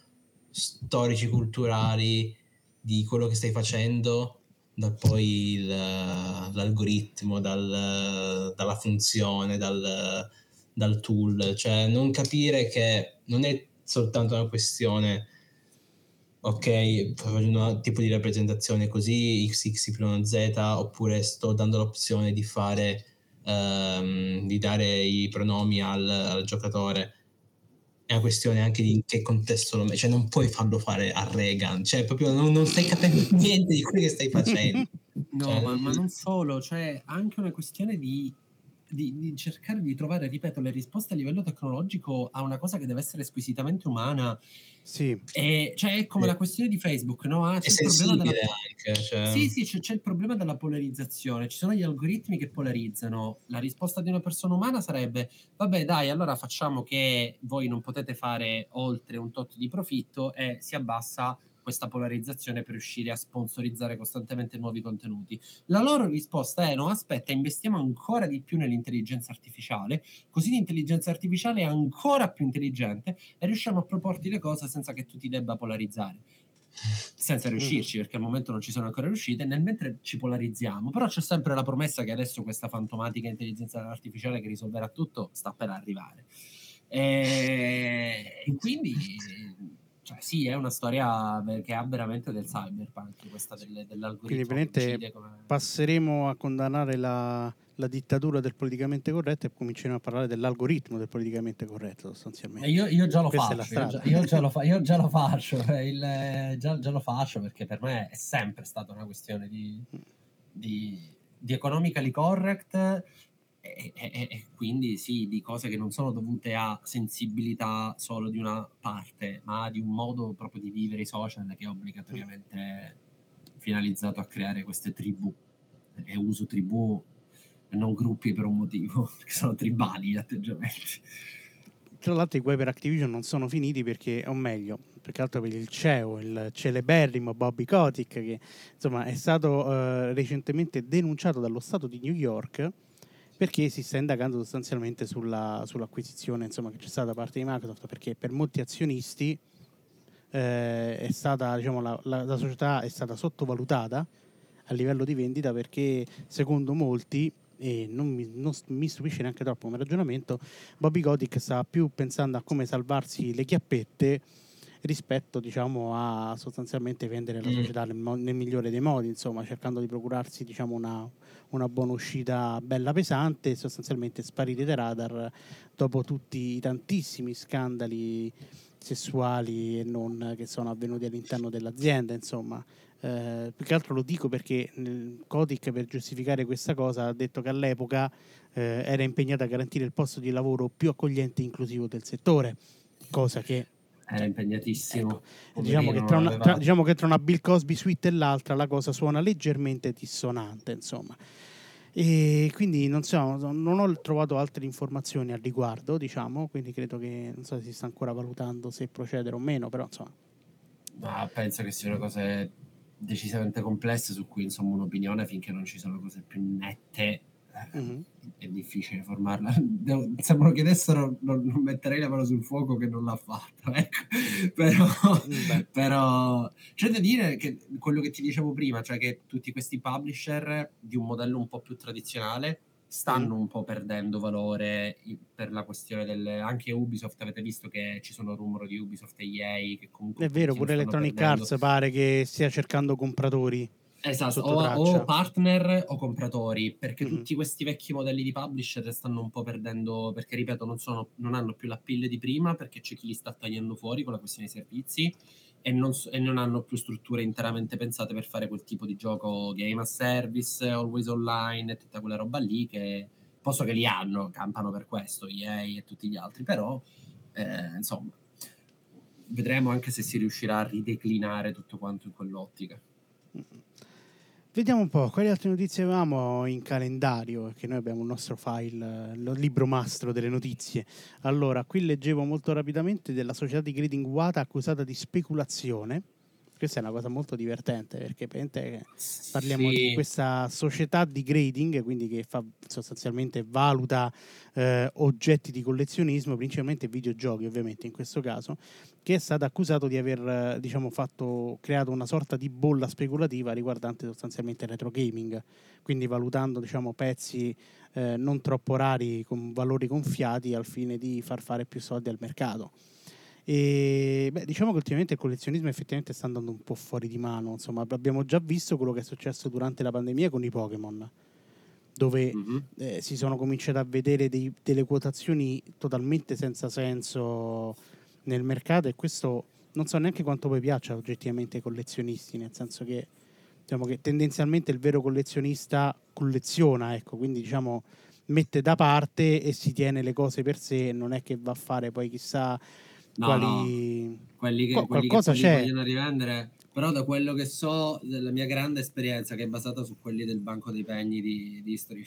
storici, culturali di quello che stai facendo, da poi il, l'algoritmo, dal, dalla funzione, dal, dal tool, cioè non capire che non è soltanto una questione ok, facendo un tipo di rappresentazione così, XXYZ, oppure sto dando l'opzione di fare ehm, di dare i pronomi al, al, giocatore è una questione anche di in che contesto lo metti, cioè non puoi farlo fare a Reagan, cioè proprio non, non stai capendo niente di quello che stai facendo. No, cioè, ma, ma, non solo, cioè anche una questione di di, di, cercare di trovare, ripeto, le risposte a livello tecnologico a una cosa che deve essere squisitamente umana. Sì. E, cioè, è come sì. la questione di Facebook, no? Ah, c'è, il problema della... anche, cioè... Sì, sì, c'è, c'è, il problema della polarizzazione. Ci sono gli algoritmi che polarizzano. La risposta di una persona umana sarebbe: vabbè, dai, allora facciamo che voi non potete fare oltre un tot di profitto e si abbassa questa polarizzazione per riuscire a sponsorizzare costantemente nuovi contenuti. La loro risposta è no, aspetta, investiamo ancora di più nell'intelligenza artificiale, così l'intelligenza artificiale è ancora più intelligente e riusciamo a proporti le cose senza che tu ti debba polarizzare. Senza riuscirci perché al momento non ci sono ancora riuscite nel mentre ci polarizziamo. Però c'è sempre la promessa che adesso questa fantomatica intelligenza artificiale che risolverà tutto sta per arrivare. E, e quindi cioè, sì, è una storia che ha veramente del cyberpunk, questa del, dell'algoritmo. Quindi come... passeremo a condannare la, la, dittatura del politicamente corretto e cominceremo a parlare dell'algoritmo del politicamente corretto sostanzialmente. Io, io, già lo faccio, io già, io, già lo fa, già lo faccio, il, già, già, lo faccio perché per me è sempre stata una questione di, di, di economically correct e, e, e, quindi sì, di cose che non sono dovute a sensibilità solo di una parte, ma di un modo proprio di vivere i social che è obbligatoriamente finalizzato a creare queste tribù. E uso tribù e non gruppi per un motivo, che sono tribali gli atteggiamenti. Tra l'altro i guai per Activision non sono finiti perché, o meglio, perché altro per il CEO, il celeberrimo Bobby Kotick, che insomma è stato eh, recentemente denunciato dallo Stato di New York perché si sta indagando sostanzialmente sulla, sull'acquisizione insomma, che c'è stata da parte di Microsoft, perché per molti azionisti eh, stata, diciamo, la, la, la, società è stata sottovalutata a livello di vendita perché secondo molti, e non mi, non mi stupisce neanche troppo come ragionamento, Bobby Kotick sta più pensando a come salvarsi le chiappette rispetto diciamo, a sostanzialmente vendere la mm. società nel, nel, migliore dei modi, insomma, cercando di procurarsi diciamo, una, una, buona uscita bella pesante e sostanzialmente sparire dai radar dopo tutti i tantissimi scandali sessuali e non che sono avvenuti all'interno dell'azienda, insomma. Eh, più che altro lo dico perché Kotick per giustificare questa cosa ha detto che all'epoca eh, era impegnato a garantire il posto di lavoro più accogliente e inclusivo del settore, cosa che era impegnatissimo. Ecco. Diciamo, che una, tra, diciamo, che tra una, Bill Cosby suite e l'altra la cosa suona leggermente dissonante, insomma. E quindi non, so, non ho trovato altre informazioni al riguardo, diciamo, quindi credo che non so se si sta ancora valutando se procedere o meno, però insomma. Ma penso che siano cose decisamente complesse su cui insomma un'opinione finché non ci sono cose più nette mm-hmm. è difficile formarla. Devo, se me lo chiedessero, non, non, metterei la mano sul fuoco che non l'ha fatto. Ecco. però, mm, però c'è da dire che quello che ti dicevo prima, cioè che tutti questi publisher di un modello un po' più tradizionale stanno mm. un po' perdendo valore per la questione del anche Ubisoft avete visto che ci sono rumori di Ubisoft e EA che comunque è vero pure Electronic perdendo. Arts pare che stia cercando compratori Esatto, o, o, partner o compratori, perché mm-hmm. tutti questi vecchi modelli di publisher stanno un po' perdendo, perché ripeto, non, sono, non hanno più la pille di prima, perché c'è chi li sta tagliando fuori con la questione dei servizi e non, e non hanno più strutture interamente pensate per fare quel tipo di gioco game as service, always online e tutta quella roba lì che posso che li hanno, campano per questo, EA e tutti gli altri, però eh, insomma vedremo anche se si riuscirà a rideclinare tutto quanto in quell'ottica. Vediamo un po', quali altre notizie avevamo in calendario, perché noi abbiamo il nostro file, il libro mastro delle notizie. Allora, qui leggevo molto rapidamente della società di grading Wata accusata di speculazione. Questa è una cosa molto divertente perché parliamo sì. di questa società di grading, quindi che fa, sostanzialmente valuta eh, oggetti di collezionismo, principalmente videogiochi ovviamente in questo caso, che è stato accusato di aver diciamo, fatto, creato una sorta di bolla speculativa riguardante sostanzialmente il retro gaming, quindi valutando diciamo, pezzi eh, non troppo rari con valori gonfiati al fine di far fare più soldi al mercato. E beh, diciamo che ultimamente il collezionismo effettivamente sta andando un po' fuori di mano. Insomma, abbiamo già visto quello che è successo durante la pandemia con i Pokémon, dove mm-hmm. eh, si sono cominciate a vedere dei, delle quotazioni totalmente senza senso nel mercato e questo non so neanche quanto poi piaccia oggettivamente ai collezionisti, nel senso che, diciamo che tendenzialmente il vero collezionista colleziona, ecco, quindi diciamo mette da parte e si tiene le cose per sé, non è che va a fare poi chissà no, quali... No. Quelli che, Qu- quelli qualcosa che c'è. vogliono rivendere però da quello che so della mia grande esperienza che è basata su quelli del banco dei pegni di, di History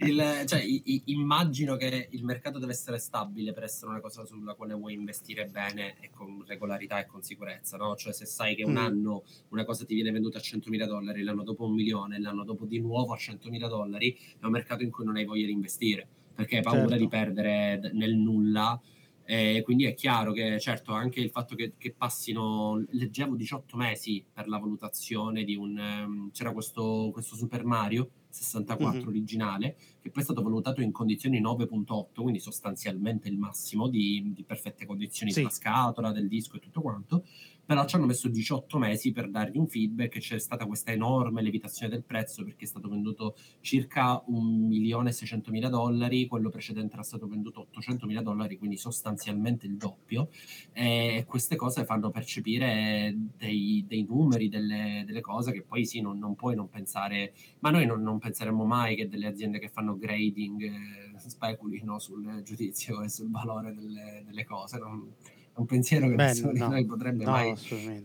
il, cioè, i, i, immagino che il mercato deve essere stabile per essere una cosa sulla quale vuoi investire bene e con regolarità e con sicurezza no? cioè se sai che un mm. anno una cosa ti viene venduta a 100.000 dollari l'anno dopo un milione l'anno dopo di nuovo a 100.000 dollari è un mercato in cui non hai voglia di investire perché hai paura certo. di perdere nel nulla e quindi è chiaro che certo anche il fatto che, che, passino, leggevo 18 mesi per la valutazione di un... Um, c'era questo, questo Super Mario, 64 mm-hmm. originale, che poi è stato valutato in condizioni 9.8, quindi sostanzialmente il massimo di, di perfette condizioni sì. della scatola, del disco e tutto quanto però ci hanno messo 18 mesi per dargli un feedback c'è stata questa enorme levitazione del prezzo perché è stato venduto circa 1.600.000 dollari, quello precedente era stato venduto 800.000 dollari, quindi sostanzialmente il doppio e queste cose fanno percepire dei, dei numeri, delle, delle, cose che poi sì, non, non puoi non pensare, ma noi non, non, penseremmo mai che delle aziende che fanno grading eh, speculino sul giudizio e sul valore delle, delle cose. Non, un pensiero che Beh, nessuno no, di noi potrebbe, no, mai,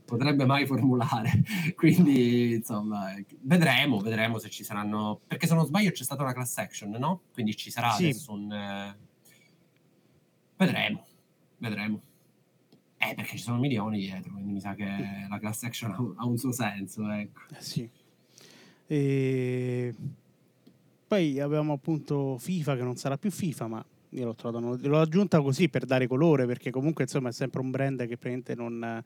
potrebbe mai formulare. Quindi, insomma, vedremo, vedremo se ci saranno. Perché se non sbaglio c'è stata una class action, no? Quindi ci sarà sì. adesso un. Eh... Vedremo, vedremo. Eh, perché ci sono milioni dietro, quindi mi sa che la class action ha, ha un suo senso, ecco. Eh, sì. E... Poi abbiamo appunto FIFA che non sarà più FIFA, ma io l'ho trovato, l'ho aggiunta così per dare colore, perché comunque insomma è sempre un brand che praticamente non,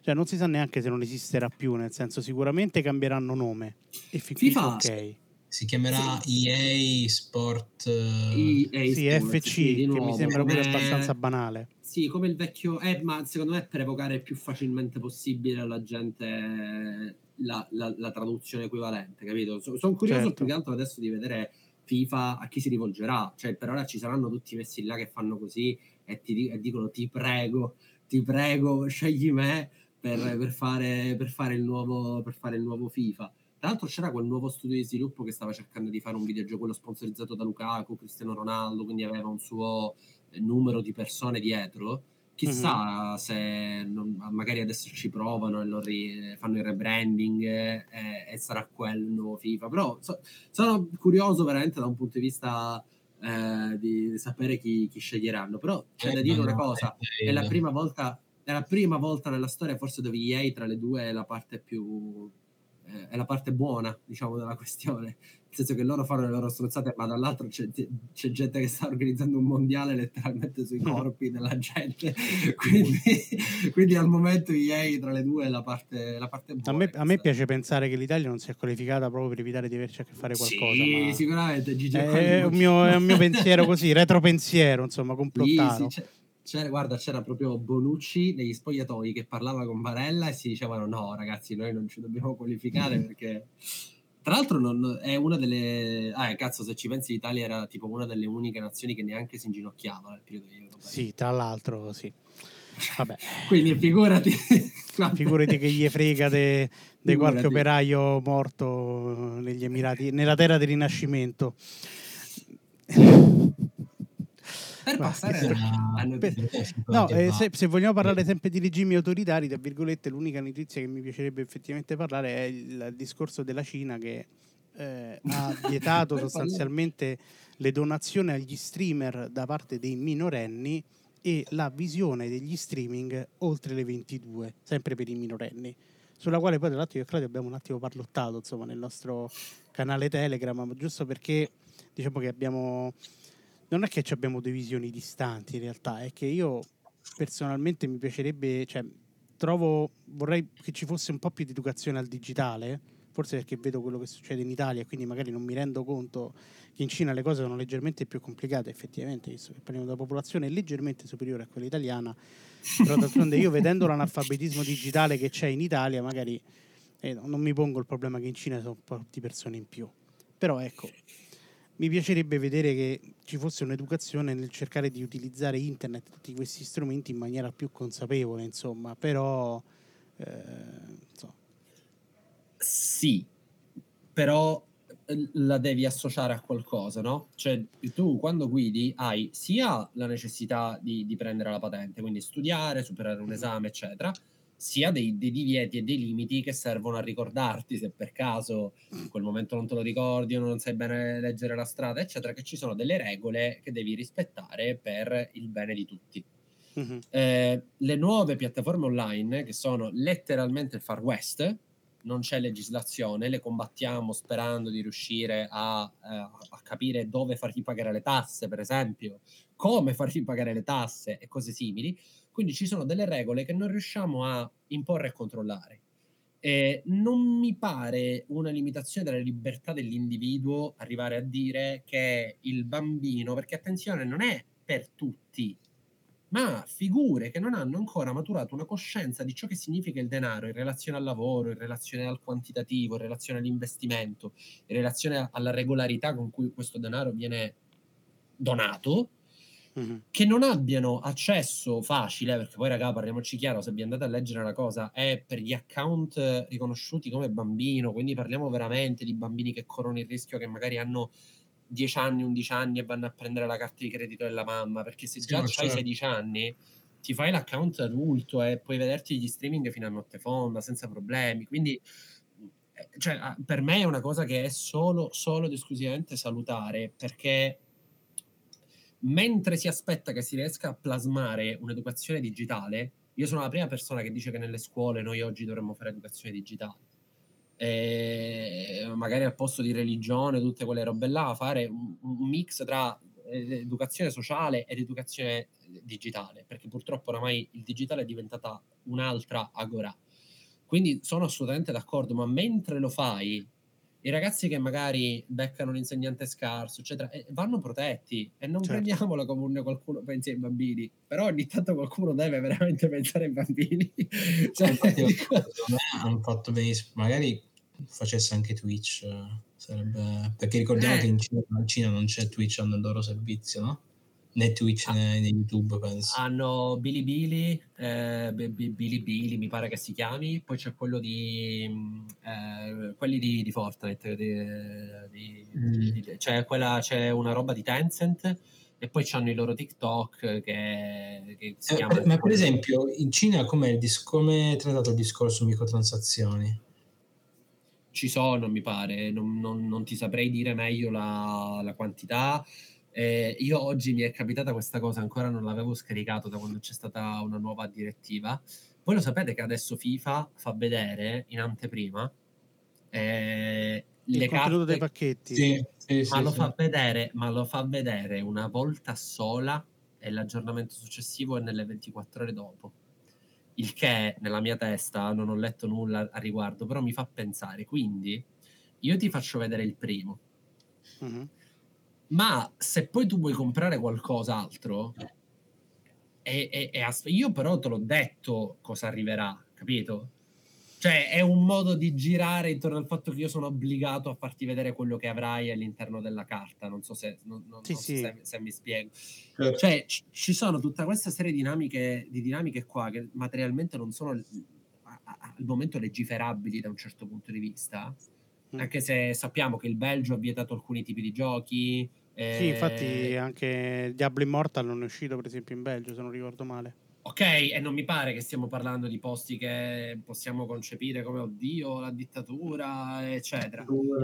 cioè non si sa neanche se non esisterà più, nel senso sicuramente cambieranno nome. E FIFA ok. Si chiamerà sì. EA Sport EA sì, Sport, FC, sì, che mi sembra pure abbastanza banale. Sì, come il vecchio, eh, ma secondo me per evocare il più facilmente possibile alla gente la, la, la traduzione equivalente, capito? Sono curioso certo. più che altro adesso di vedere FIFA a chi si rivolgerà? Cioè, per ora ci saranno tutti messi là che fanno così e ti e dicono ti prego, ti prego, scegli me per, per, fare, per, fare nuovo, per fare il nuovo FIFA. Tra l'altro c'era quel nuovo studio di sviluppo che stava cercando di fare un videogioco, sponsorizzato da Lukaku, Cristiano Ronaldo, quindi aveva un suo numero di persone dietro Chissà mm-hmm. se non, magari adesso ci provano e ri, fanno il rebranding e, e, sarà quello il nuovo FIFA. Però so, sono curioso veramente da un punto di vista eh, di, sapere chi, chi, sceglieranno. Però c'è eh, da dire una cosa: è la prima volta. È la prima volta nella storia, forse, dove EA tra le due è la parte più eh, è la parte buona, diciamo, della questione nel senso che loro fanno le loro strozzate, ma dall'altro c'è, c'è, gente che sta organizzando un mondiale letteralmente sui corpi della gente. quindi, quindi, al momento EA tra le due è la parte, la parte buona. A me, a me, piace pensare che l'Italia non si è qualificata proprio per evitare di averci a che fare qualcosa. Sì, sicuramente. Gigi è, è, un mio, è un mio pensiero così, retropensiero, insomma, complottato. Sì, sì, c'era, guarda, c'era proprio Bonucci negli spogliatoi che parlava con Varella e si dicevano no ragazzi noi non ci dobbiamo qualificare perché tra l'altro non, è una delle... Ah, cazzo, se ci pensi l'Italia era tipo una delle uniche nazioni che neanche si inginocchiava nel periodo di Europa. Sì, tra l'altro, sì. Vabbè. Quindi figurati... figurati che gli frega di qualche operaio morto negli Emirati, nella terra del Rinascimento per passare a per, no, eh, se, se, vogliamo parlare sempre di regimi autoritari, tra virgolette, l'unica notizia che mi piacerebbe effettivamente parlare è il discorso della Cina che eh, ha vietato sostanzialmente le donazioni agli streamer da parte dei minorenni e la visione degli streaming oltre le 22, sempre per i minorenni. Sulla quale poi tra l'altro io e Claudio abbiamo un attimo parlottato insomma nel nostro canale Telegram, giusto perché diciamo che abbiamo non è che abbiamo due visioni distanti in realtà, è che io personalmente mi piacerebbe, cioè, trovo, vorrei che ci fosse un po' più di educazione al digitale, forse perché vedo quello che succede in Italia, quindi magari non mi rendo conto che in Cina le cose sono leggermente più complicate, effettivamente, visto che parliamo una popolazione leggermente superiore a quella italiana, però d'altronde io vedendo l'analfabetismo digitale che c'è in Italia, magari eh, non mi pongo il problema che in Cina sono un po' di persone in più. Però ecco, mi piacerebbe vedere che ci fosse un'educazione nel cercare di utilizzare internet, tutti questi strumenti in maniera più consapevole, insomma, però... Eh, so. Sì, però eh, la devi associare a qualcosa, no? Cioè, tu quando guidi hai sia la necessità di, di prendere la patente, quindi studiare, superare un esame, eccetera, sia dei, dei, divieti e dei limiti che servono a ricordarti se per caso in quel momento non te lo ricordi o non sai bene leggere la strada, eccetera, che ci sono delle regole che devi rispettare per il bene di tutti. Uh-huh. Eh, le nuove piattaforme online, che sono letteralmente il Far West, non c'è legislazione, le combattiamo sperando di riuscire a, eh, a capire dove fargli pagare le tasse, per esempio, come fargli pagare le tasse e cose simili quindi ci sono delle regole che non riusciamo a imporre e controllare. Eh, non mi pare una limitazione della libertà dell'individuo arrivare a dire che il bambino, perché attenzione, non è per tutti, ma figure che non hanno ancora maturato una coscienza di ciò che significa il denaro in relazione al lavoro, in relazione al quantitativo, in relazione all'investimento, in relazione alla regolarità con cui questo denaro viene donato, mm-hmm. che non abbiano accesso facile, perché poi raga, parliamoci chiaro, se vi andate a leggere la cosa, è per gli account riconosciuti come bambino, quindi parliamo veramente di bambini che corrono il rischio che magari hanno 10 anni, 11 anni e vanno a prendere la carta di credito della mamma, perché se sì, già hai certo. 16 anni ti fai l'account adulto e puoi vederti gli streaming fino a notte fonda senza problemi, quindi eh, cioè, per me è una cosa che è solo, solo ed esclusivamente salutare perché mentre si aspetta che si riesca a plasmare un'educazione digitale, io sono la prima persona che dice che nelle scuole noi oggi dovremmo fare educazione digitale eh, magari al posto di religione, tutte quelle robe là, fare un, un mix tra eh, educazione sociale ed educazione digitale, perché purtroppo oramai il digitale è diventata un'altra agora. Quindi sono assolutamente d'accordo, ma mentre lo fai, i ragazzi che magari beccano un insegnante scarso, eccetera, eh, vanno protetti e non certo. prendiamola come un qualcuno pensi ai bambini, però ogni tanto qualcuno deve veramente pensare ai bambini. cioè, dico... hanno fatto benissimo, magari facesse anche Twitch, sarebbe... perché ricordiamo eh. che in Cina, in Cina, non c'è Twitch, hanno il loro servizio, no? Né Twitch ah. né, né, YouTube, penso. Hanno Bilibili, eh, Bilibili mi pare che si chiami, poi c'è quello di... Eh, quelli di, di Fortnite, di, di, mm. cioè quella, c'è una roba di Tencent e poi hanno i loro TikTok che, che si eh, Ma per esempio in Cina come è trattato il discorso microtransazioni? ci sono, mi pare, non, non, non ti saprei dire meglio la, la quantità. Eh, io oggi mi è capitata questa cosa, ancora non l'avevo scaricato da quando c'è stata una nuova direttiva. Voi lo sapete che adesso FIFA fa vedere in anteprima eh, le carte dei pacchetti, sì, sì, ma, sì, lo fa vedere, ma lo fa vedere una volta sola e l'aggiornamento successivo è nelle 24 ore dopo il che nella mia testa non ho letto nulla a riguardo, però mi fa pensare. Quindi io ti faccio vedere il primo, mm-hmm. Ma se poi tu vuoi comprare qualcos'altro, e, e, e asp- io però te l'ho detto cosa arriverà, capito? Cioè, è un modo di girare intorno al fatto che io sono obbligato a farti vedere quello che avrai all'interno della carta. Non so se, non, non, sì, non sì. se, se, mi spiego. Certo. Cioè, c- ci sono tutta questa serie di dinamiche, di dinamiche qua che materialmente non sono a, a, al momento legiferabili da un certo punto di vista. Mm. Anche se sappiamo che il Belgio ha vietato alcuni tipi di giochi. Eh... Sì, infatti anche Diablo Immortal non è uscito, per esempio, in Belgio, se non ricordo male. Ok, e non mi pare che stiamo parlando di posti che possiamo concepire come oddio, la dittatura, eccetera. Quindi...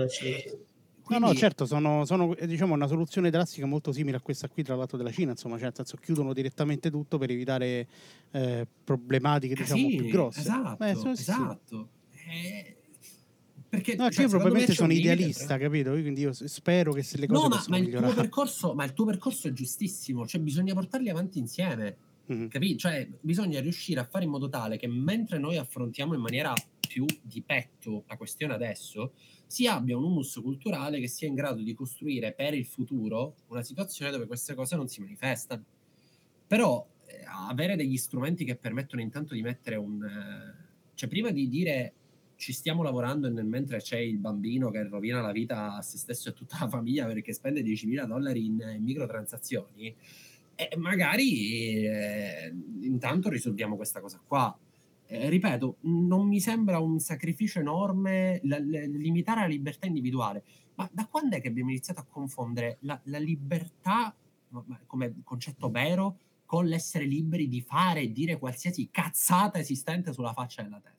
No, no, certo, sono, sono diciamo, una soluzione drastica molto simile a questa qui tra l'altro della Cina, insomma, cioè, nel senso chiudono direttamente tutto per evitare eh, problematiche diciamo sì, più grosse. Esatto, eh, so, esatto. Sì. Eh, perché no, cioè, io probabilmente sono idealista, capito? Quindi io spero che se le cose no, ma, ma, il tuo percorso, ma il tuo percorso è giustissimo, cioè bisogna portarli avanti insieme. Mm-hmm. Capì? Cioè, bisogna riuscire a fare in modo tale che mentre noi affrontiamo in maniera più di petto la questione adesso, si abbia un humus culturale che sia in grado di costruire per il futuro una situazione dove queste cose non si manifestano. Però eh, avere degli strumenti che permettono intanto di mettere un... Eh, cioè, prima di dire ci stiamo lavorando e nel mentre c'è il bambino che rovina la vita a se stesso e a tutta la famiglia perché spende 10.000 dollari in, in microtransazioni, e magari eh, intanto risolviamo questa cosa qua. Eh, ripeto, non mi sembra un sacrificio enorme la, la, limitare la libertà individuale, ma da quando è che abbiamo iniziato a confondere la, la libertà come concetto vero con l'essere liberi di fare e dire qualsiasi cazzata esistente sulla faccia della terra?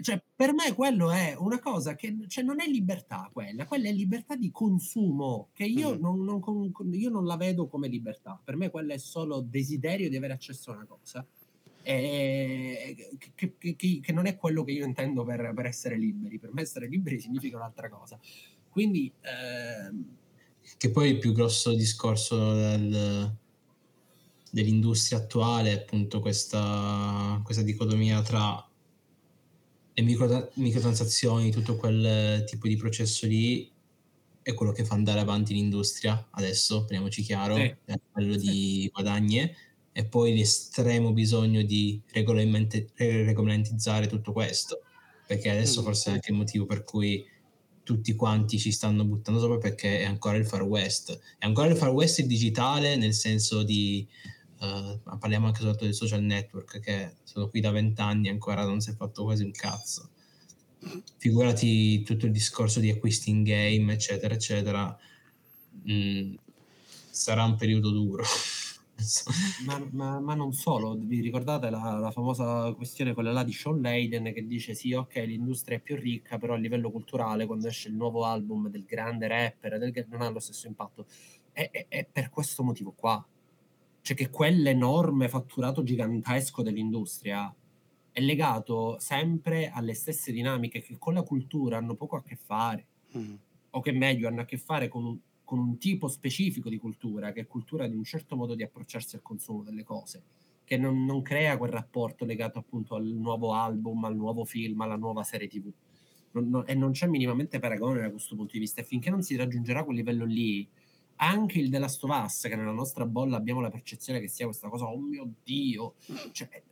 Cioè, per me quello è una cosa che cioè, non è libertà quella, quella è libertà di consumo, che io, mm. non, non, io non la vedo come libertà. Per me quella è solo desiderio di avere accesso a una cosa. E, che, che, che, non è quello che io intendo per, per, essere liberi. Per me essere liberi significa un'altra cosa. Quindi... Ehm... Che poi il più grosso discorso del, dell'industria attuale è appunto questa, questa dicotomia tra le micro, microtransazioni, tutto quel tipo di processo lì è quello che fa andare avanti l'industria adesso, parliamoci chiaro, sì. a livello sì. di guadagni e poi l'estremo bisogno di regolamentizzare tutto questo, perché adesso mm. forse è anche il motivo per cui tutti quanti ci stanno buttando sopra perché è ancora il far west, è ancora il far west digitale nel senso di uh, parliamo anche soltanto dei social network che sono qui da vent'anni e ancora non si è fatto quasi un cazzo. Figurati tutto il discorso di acquisti in game, eccetera, eccetera. Mm, sarà un periodo duro. ma, ma, ma, non solo, vi ricordate la, la, famosa questione quella là di Sean Layden che dice sì ok l'industria è più ricca però a livello culturale quando esce il nuovo album del grande rapper del, non ha lo stesso impatto è, è, è per questo motivo qua cioè che quell'enorme fatturato gigantesco dell'industria è legato sempre alle stesse dinamiche che con la cultura hanno poco a che fare mm. o che meglio hanno a che fare con un, con un tipo specifico di cultura, che è cultura di un certo modo di approcciarsi al consumo delle cose, che non, non crea quel rapporto legato appunto al nuovo album, al nuovo film, alla nuova serie tv. Non, non, e non c'è minimamente paragone da questo punto di vista. Finché non si raggiungerà quel livello lì, anche il The Last of Us, che nella nostra bolla abbiamo la percezione che sia questa cosa, oh mio Dio, cioè,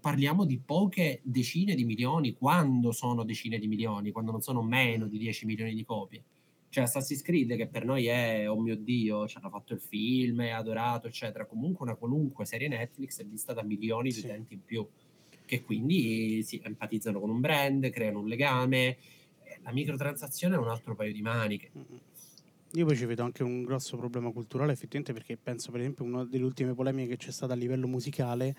parliamo di poche decine di milioni, quando sono decine di milioni, quando non sono meno di 10 milioni di copie. Cioè Assassin's Creed che per noi è, oh mio Dio, ci hanno fatto il film, è adorato, eccetera. Comunque una qualunque serie Netflix è vista da milioni di utenti in più, che quindi si empatizzano con un brand, creano un legame. La microtransazione è un altro paio di maniche. Io poi ci vedo anche un grosso problema culturale, effettivamente, perché penso, per esempio, una delle ultime polemiche che c'è stata a livello musicale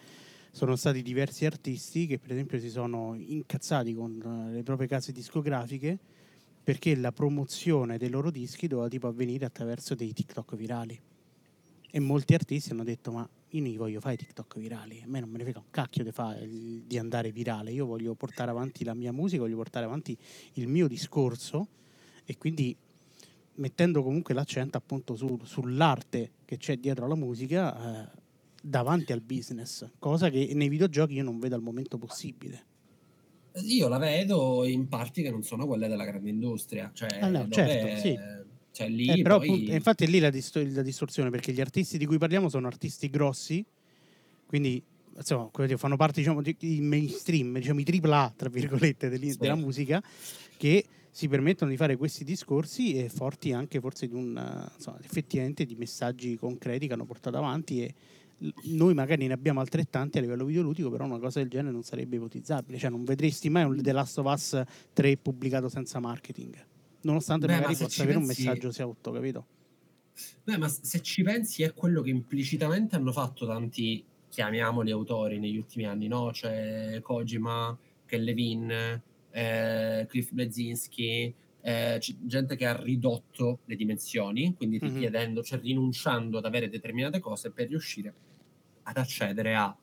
sono stati diversi artisti che, per esempio, si sono incazzati con le proprie case discografiche perché la promozione dei loro dischi doveva tipo avvenire attraverso dei TikTok virali. E molti artisti hanno detto: Ma io non voglio fare TikTok virali, a me non me ne frega un cacchio di, fare, di andare virale, io voglio portare avanti la mia musica, voglio portare avanti il mio discorso e quindi mettendo comunque l'accento appunto su, sull'arte che c'è dietro alla musica eh, davanti al business, cosa che nei videogiochi io non vedo al momento possibile. Io la vedo in parti che non sono quelle della grande industria. Cioè, ah, no, certo, sì. Cioè, lì eh, però, poi... appunto, infatti è lì la, dist- la, distorsione, perché gli artisti di cui parliamo sono artisti grossi, quindi insomma, fanno parte diciamo, di, di mainstream, diciamo, i AAA, tra virgolette, sì. della musica, che si permettono di fare questi discorsi e forti anche forse di un, insomma, effettivamente di messaggi concreti che hanno portato avanti e noi magari ne abbiamo altrettanti a livello videoludico, però una cosa del genere non sarebbe ipotizzabile, cioè non vedresti mai un The Last of Us 3 pubblicato senza marketing, nonostante Beh, magari ma possa avere pensi... un messaggio sotto, capito? Beh, ma se ci pensi è quello che implicitamente hanno fatto tanti, chiamiamoli autori negli ultimi anni, no? Cioè Kojima, Kellevin, eh, Cliff Blazinski, eh, gente che ha ridotto le dimensioni, quindi richiedendo, mm-hmm. cioè rinunciando ad avere determinate cose per riuscire ad accedere a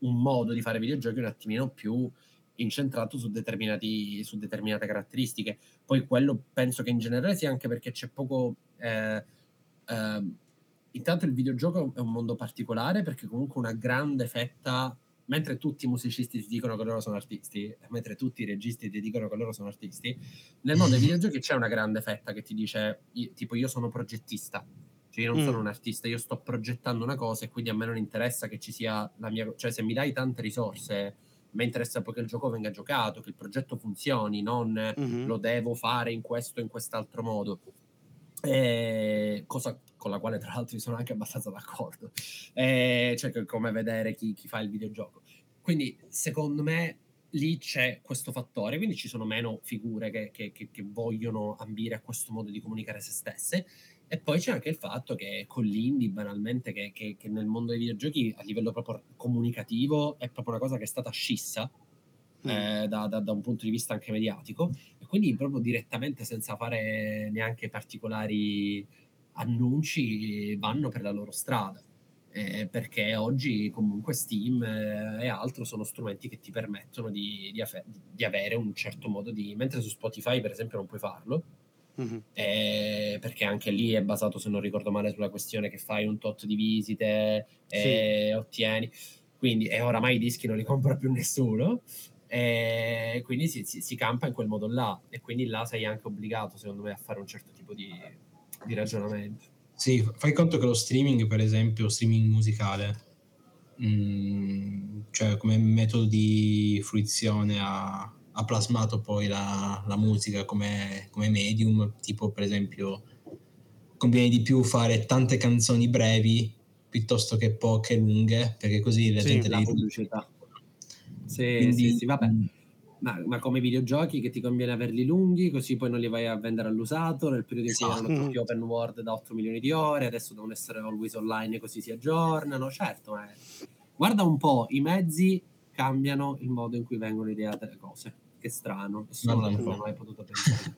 un modo di fare videogiochi un attimino più incentrato su, determinati, su determinate caratteristiche. Poi quello penso che in generale sia anche perché c'è poco... Eh, eh, intanto il videogioco è un mondo particolare perché comunque una grande fetta mentre tutti i musicisti ti dicono che loro sono artisti, mentre tutti i registi ti dicono che loro sono artisti, nel mondo dei videogiochi c'è una grande fetta che ti dice, tipo, io sono progettista, cioè io non mm. sono un artista, io sto progettando una cosa e quindi a me non interessa che ci sia la mia... cioè se mi dai tante risorse, mi interessa poi che il gioco venga giocato, che il progetto funzioni, non mm-hmm. lo devo fare in questo o in quest'altro modo. Eh, cosa con la quale tra l'altro sono anche abbastanza d'accordo, eh, cioè come vedere chi, chi fa il videogioco. Quindi secondo me lì c'è questo fattore, quindi ci sono meno figure che, che, che, che, vogliono ambire a questo modo di comunicare se stesse. E poi c'è anche il fatto che con l'indie, banalmente, che, nel mondo dei videogiochi a livello proprio comunicativo è proprio una cosa che è stata scissa mm. eh, da, da, da, un punto di vista anche mediatico, e quindi proprio direttamente senza fare neanche particolari annunci vanno per la loro strada. Eh, perché oggi comunque Steam eh, e altro sono strumenti che ti permettono di, di, ave- di, avere un certo modo di... mentre su Spotify per esempio non puoi farlo, mm-hmm. eh, perché anche lì è basato se non ricordo male sulla questione che fai un tot di visite e sì. ottieni, quindi e oramai i dischi non li compra più nessuno, E quindi si, si, si, campa in quel modo là e quindi là sei anche obbligato secondo me a fare un certo tipo di, di ragionamento. Sì, fai conto che lo streaming per esempio, streaming musicale, mh, mm, cioè come metodo di fruizione ha, ha plasmato poi la, la musica come, come, medium, tipo per esempio conviene di più fare tante canzoni brevi piuttosto che poche lunghe, perché così la sì, gente la li pubblicità. Sì, Quindi, sì, sì, vabbè. Mm. Ma, ma, come videogiochi che ti conviene averli lunghi, così poi non li vai a vendere all'usato nel periodo in cui esatto. erano tutti open world da 8 milioni di ore, adesso devono essere always online così si aggiornano. Certo, eh. guarda un po', i mezzi cambiano il modo in cui vengono ideate le cose. Che strano, nessuno l'avrebbe mai potuto pensare.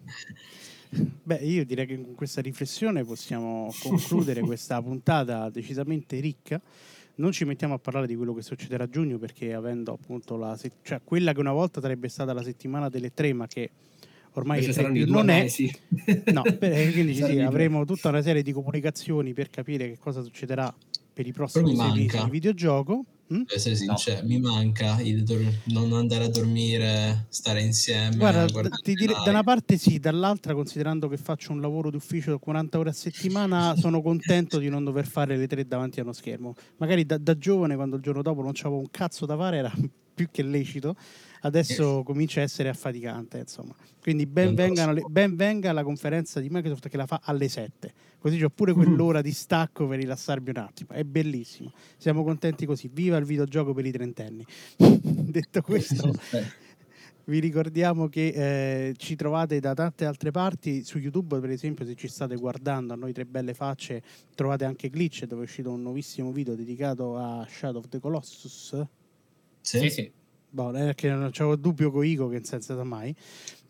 Beh, io direi che con questa riflessione possiamo concludere questa puntata decisamente ricca non ci mettiamo a parlare di quello che succederà a giugno perché avendo appunto la se- cioè quella che una volta sarebbe stata la settimana delle tre ma che ormai non è no, per, quindi sì, avremo tutta una serie di comunicazioni per capire che cosa succederà per i prossimi sei mesi di videogioco Mm? Essere sincero, no. mi manca il dor- non andare a dormire, stare insieme. Guarda, ti dire, da una parte sì, dall'altra, considerando che faccio un lavoro d'ufficio 40 ore a settimana, sono contento di non dover fare le tre davanti a uno schermo. Magari da, da giovane, quando il giorno dopo non c'avevo un cazzo da fare, era più che lecito. Adesso comincia a essere affaticante, insomma. Quindi ben, le, ben venga la conferenza di Microsoft che la fa alle 7 Così ho pure quell'ora di stacco per rilassarmi un attimo. È bellissimo. Siamo contenti così. Viva il videogioco per i trentenni. Detto questo, vi ricordiamo che eh, ci trovate da tante altre parti. Su YouTube, per esempio, se ci state guardando a noi tre belle facce, trovate anche Glitch, dove è uscito un nuovissimo video dedicato a Shadow of the Colossus. Sì, sì. Boh, perché non c'avevo dubbio con Ico che non senza mai.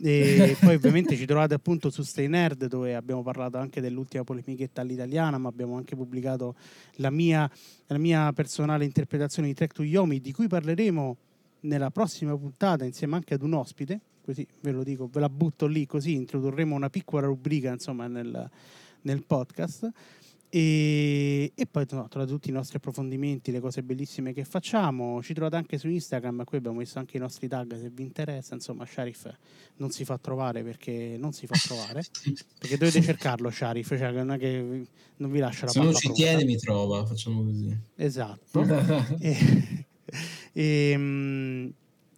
E poi ovviamente ci trovate appunto su Stay Nerd dove abbiamo parlato anche dell'ultima polemichetta all'italiana, ma abbiamo anche pubblicato la mia, la mia personale interpretazione di Trek to Yomi, di cui parleremo nella prossima puntata insieme anche ad un ospite, così ve lo dico, ve la butto lì così introdurremo una piccola rubrica insomma nel, nel podcast. E, e, poi no, trovate tutti i nostri approfondimenti, le cose bellissime che facciamo. Ci trovate anche su Instagram, qui abbiamo messo anche i nostri tag se vi interessa. Insomma, Sharif non si fa trovare perché non si fa trovare. perché dovete cercarlo, Sharif, cioè non è che non vi lascia la Se non ci pronta. tiene, mi trova, facciamo così. Esatto. e, e, ehm,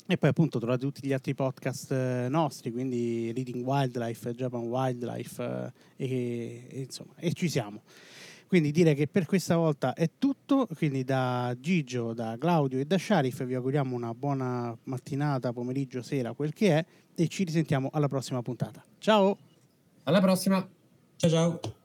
e, poi appunto trovate tutti gli altri podcast eh, nostri, quindi Reading Wildlife, Japan Wildlife eh, e, e, insomma, e ci siamo. Quindi direi che per questa volta è tutto, quindi da Gigio, da Claudio e da Sharif vi auguriamo una buona mattinata, pomeriggio, sera, quel che è e ci risentiamo alla prossima puntata. Ciao! Alla prossima! Ciao ciao!